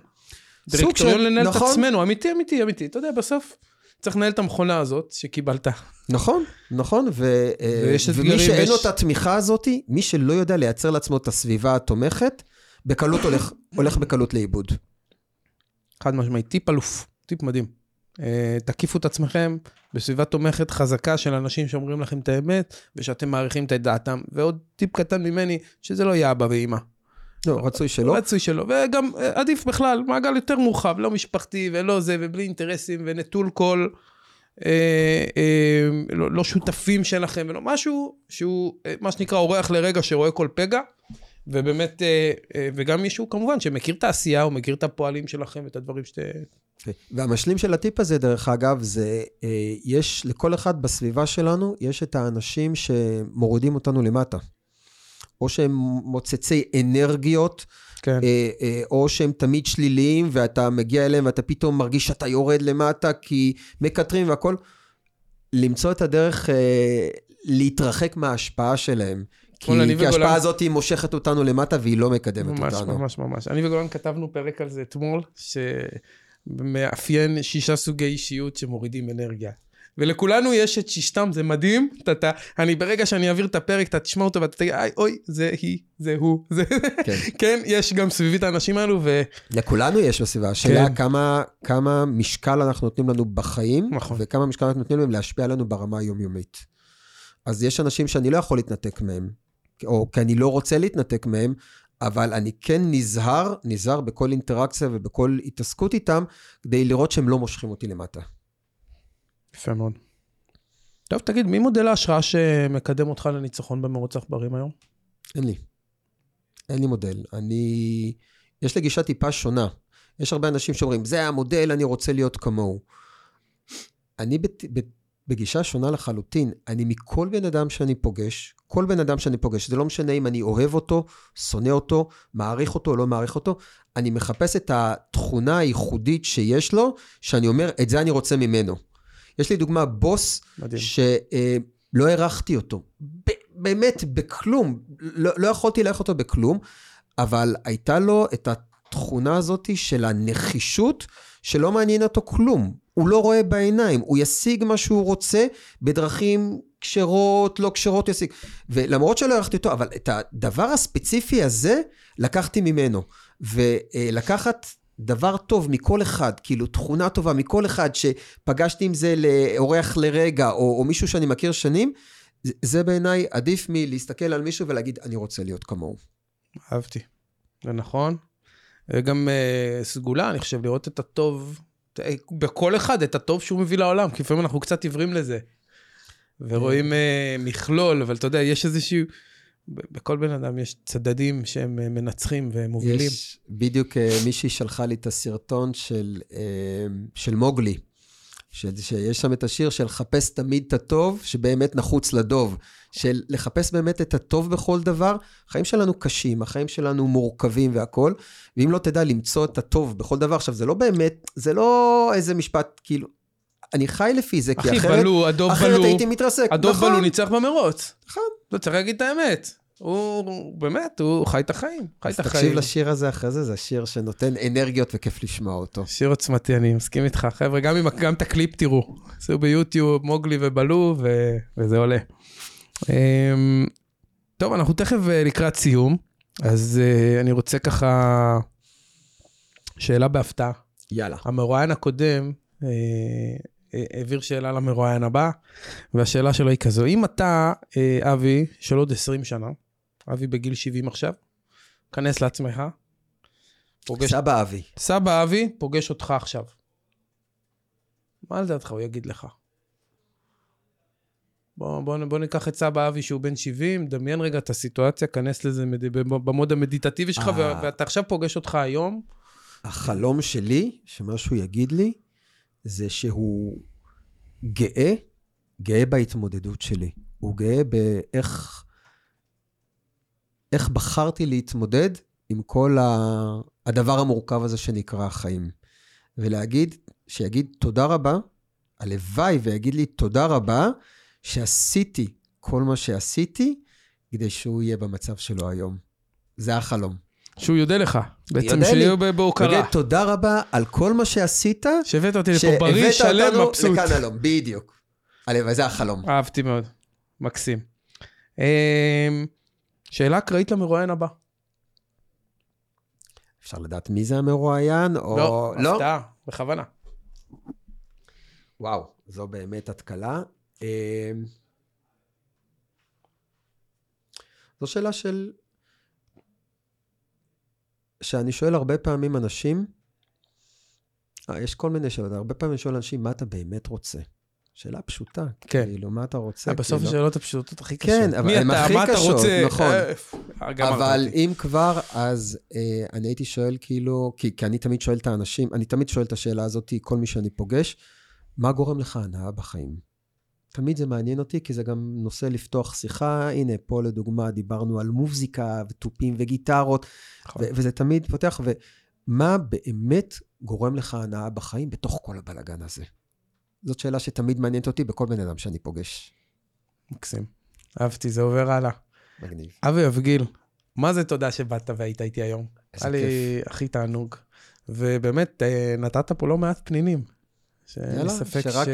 דירקטוריון לנהל נכון. את עצמנו, אמיתי, אמיתי, אמיתי. אתה יודע, בסוף צריך לנהל את המכונה הזאת שקיבלת. נכון, נכון, ו... אה, ומי שאין לו את התמיכה הזאת, מי שלא יודע לייצר לעצמו את הסביבה התומכת, בקלות הולך, הולך בקלות לאיבוד. חד משמעית, טיפ אלוף, טיפ מדהים. אה, תקיפו את עצמכם בסביבה תומכת חזקה של אנשים שאומרים לכם את האמת, ושאתם מעריכים את דעתם. ועוד טיפ קטן ממני, שזה לא יהיה אבא ואימא. לא, רצוי שלא. רצוי שלא, וגם אה, עדיף בכלל, מעגל יותר מורחב, לא משפחתי ולא זה, ובלי אינטרסים, ונטול כל, אה, אה, לא, לא שותפים שלכם, ולא משהו שהוא, אה, מה שנקרא, אורח לרגע שרואה כל פגע, ובאמת, אה, אה, וגם מישהו כמובן שמכיר את העשייה, הוא מכיר את הפועלים שלכם, את הדברים שאתם... והמשלים של הטיפ הזה, דרך אגב, זה, אה, יש לכל אחד בסביבה שלנו, יש את האנשים שמורידים אותנו למטה. או שהם מוצצי אנרגיות, כן. אה, אה, או שהם תמיד שליליים, ואתה מגיע אליהם ואתה פתאום מרגיש שאתה יורד למטה, כי מקטרים והכול. למצוא את הדרך אה, להתרחק מההשפעה שלהם. כי, כי ההשפעה וגולן- הזאת היא מושכת אותנו למטה והיא לא מקדמת ממש, אותנו. ממש, ממש. אני וגולן כתבנו פרק על זה אתמול, שמאפיין שישה סוגי אישיות שמורידים אנרגיה. ולכולנו יש את שישתם, זה מדהים. אתה, אתה, אני ברגע שאני אעביר את הפרק, אתה תשמע אותו ואתה תגיד, "איי, אוי, זה היא, זה הוא, [LAUGHS] זה... כן. כן, יש גם סביבי את האנשים האלו, ו... לכולנו יש בסביבה. השאלה כן. כמה, כמה משקל אנחנו נותנים לנו בחיים, נכון. וכמה משקל אנחנו נותנים להם להשפיע עלינו ברמה היומיומית. אז יש אנשים שאני לא יכול להתנתק מהם, או כי אני לא רוצה להתנתק מהם, אבל אני כן נזהר, נזהר בכל אינטראקציה ובכל התעסקות איתם, כדי לראות שהם לא מושכים אותי למטה. יפה מאוד. טוב, תגיד, מי מודל ההשראה שמקדם אותך לניצחון במרוץ עכברים היום? אין לי. אין לי מודל. אני... יש לי גישה טיפה שונה. יש הרבה אנשים שאומרים, זה המודל, אני רוצה להיות כמוהו. אני בת... ב... בגישה שונה לחלוטין. אני מכל בן אדם שאני פוגש, כל בן אדם שאני פוגש, זה לא משנה אם אני אוהב אותו, שונא אותו, מעריך אותו או לא מעריך אותו, אני מחפש את התכונה הייחודית שיש לו, שאני אומר, את זה אני רוצה ממנו. יש לי דוגמה, בוס מדהים. שלא הערכתי אותו. באמת, בכלום. לא, לא יכולתי להעריך אותו בכלום, אבל הייתה לו את התכונה הזאת של הנחישות, שלא מעניין אותו כלום. הוא לא רואה בעיניים, הוא ישיג מה שהוא רוצה בדרכים כשרות, לא כשרות, ישיג. ולמרות שלא הערכתי אותו, אבל את הדבר הספציפי הזה לקחתי ממנו. ולקחת דבר טוב מכל אחד, כאילו תכונה טובה מכל אחד שפגשתי עם זה לאורח לרגע, או, או מישהו שאני מכיר שנים, זה, זה בעיניי עדיף מלהסתכל על מישהו ולהגיד, אני רוצה להיות כמוהו. אהבתי. זה נכון. וגם אה, סגולה, אני חושב, לראות את הטוב, אה, בכל אחד, את הטוב שהוא מביא לעולם, כי לפעמים אנחנו קצת עיוורים לזה. ורואים אה, מכלול, אבל אתה יודע, יש איזשהו... בכל בן אדם יש צדדים שהם אה, מנצחים ומובילים. יש, בדיוק אה, מישהי שלחה לי את הסרטון של, אה, של מוגלי, ש, שיש שם את השיר של חפש תמיד את הטוב, שבאמת נחוץ לדוב. של לחפש באמת את הטוב בכל דבר. החיים שלנו קשים, החיים שלנו מורכבים והכול, ואם לא תדע למצוא את הטוב בכל דבר, עכשיו, זה לא באמת, זה לא איזה משפט, כאילו, אני חי לפי זה, כי אחי, אחרת, בלו, הדוב אחרת בלו, הייתי מתרסק. הדוב נכון, בלו ניצח במרוץ. נכון. לא, צריך להגיד את האמת. הוא, באמת, הוא חי את החיים. חי את החיים. תקשיב לשיר הזה אחרי זה, זה שיר שנותן אנרגיות וכיף לשמוע אותו. שיר עוצמתי, אני מסכים איתך. חבר'ה, גם, עם, גם את הקליפ תראו. עשו ביוטיוב, מוגלי ובלו, ו, וזה עולה. אמ, טוב, אנחנו תכף אה, לקראת סיום, אז אה, אני רוצה ככה... שאלה בהפתעה. יאללה. המרואיין הקודם אה, העביר שאלה למרואיין הבא, והשאלה שלו היא כזו, אם אתה, אה, אבי, של עוד 20 שנה, אבי בגיל 70 עכשיו, כנס לעצמך, פוגש סבא אבי. סבא אבי פוגש אותך עכשיו. מה לדעתך הוא יגיד לך? בוא, בוא, בוא ניקח את סבא אבי שהוא בן 70, דמיין רגע את הסיטואציה, כנס לזה מד... במוד המדיטטיבי שלך, אה. ו- ואתה עכשיו פוגש אותך היום. החלום שלי, שמה שהוא יגיד לי, זה שהוא גאה, גאה בהתמודדות שלי. הוא גאה באיך איך בחרתי להתמודד עם כל ה, הדבר המורכב הזה שנקרא החיים. ולהגיד, שיגיד תודה רבה, הלוואי ויגיד לי תודה רבה שעשיתי כל מה שעשיתי, כדי שהוא יהיה במצב שלו היום. זה החלום. שהוא יודה לך, בעצם. ב- בהוקרה. תודה רבה על כל מה שעשית, שהבאת אותי לפה בריא, שלם, שהבאת אותנו מבסוט. לכאן הלום, בדיוק. הלוואי, זה החלום. אהבתי מאוד, מקסים. אמ, שאלה אקראית למרואיין הבא. אפשר לדעת מי זה המרואיין, או... לא, הפתעה, בכוונה. וואו, זו באמת התקלה. אה, זו שאלה של... שאני שואל הרבה פעמים אנשים, אה, יש כל מיני שאלות, הרבה פעמים אני שואל אנשים, מה אתה באמת רוצה? שאלה פשוטה. כן. כאילו, מה אתה רוצה? אה, בסוף כאילו, השאלות הפשוטות הכי קשות. כן, אבל הן הכי מה אתה קשות, רוצה? נכון. אה, גמרת אבל. אם כבר, אז אה, אני הייתי שואל כאילו, כי, כי אני תמיד שואל את האנשים, אני תמיד שואל את השאלה הזאת, כל מי שאני פוגש, מה גורם לך הנאה בחיים? תמיד זה מעניין אותי, כי זה גם נושא לפתוח שיחה. הנה, פה לדוגמה דיברנו על מוזיקה ותופים וגיטרות, נכון. ו- וזה תמיד פותח, ומה באמת גורם לך הנאה בחיים בתוך כל הבלגן הזה? זאת שאלה שתמיד מעניינת אותי בכל בן אדם שאני פוגש. מקסים. אהבתי, זה עובר הלאה. מגניב. אבי אבגיל, מה זה תודה שבאת והיית איתי היום? היה לי הכי תענוג. ובאמת, אה, נתת פה לא מעט פנינים. שאין לי יאללה, ספק שרק... ש...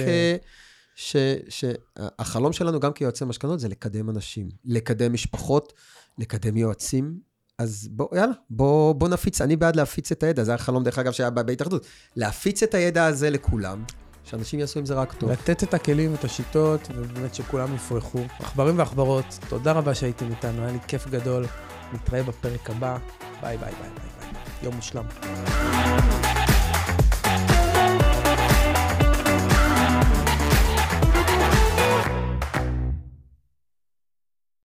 אה, ש... שהחלום שלנו גם כיועצי משכנות זה לקדם אנשים, לקדם משפחות, לקדם יועצים. אז בוא, יאללה, בוא, בוא נפיץ, אני בעד להפיץ את הידע, זה החלום דרך אגב שהיה בהתאחדות. להפיץ את הידע הזה לכולם, שאנשים יעשו עם זה רק טוב. לתת את הכלים, את השיטות, ובאמת שכולם יפרחו. עכברים ועכברות, תודה רבה שהייתם איתנו, היה לי כיף גדול. נתראה בפרק הבא. ביי ביי ביי ביי ביי. יום מושלם.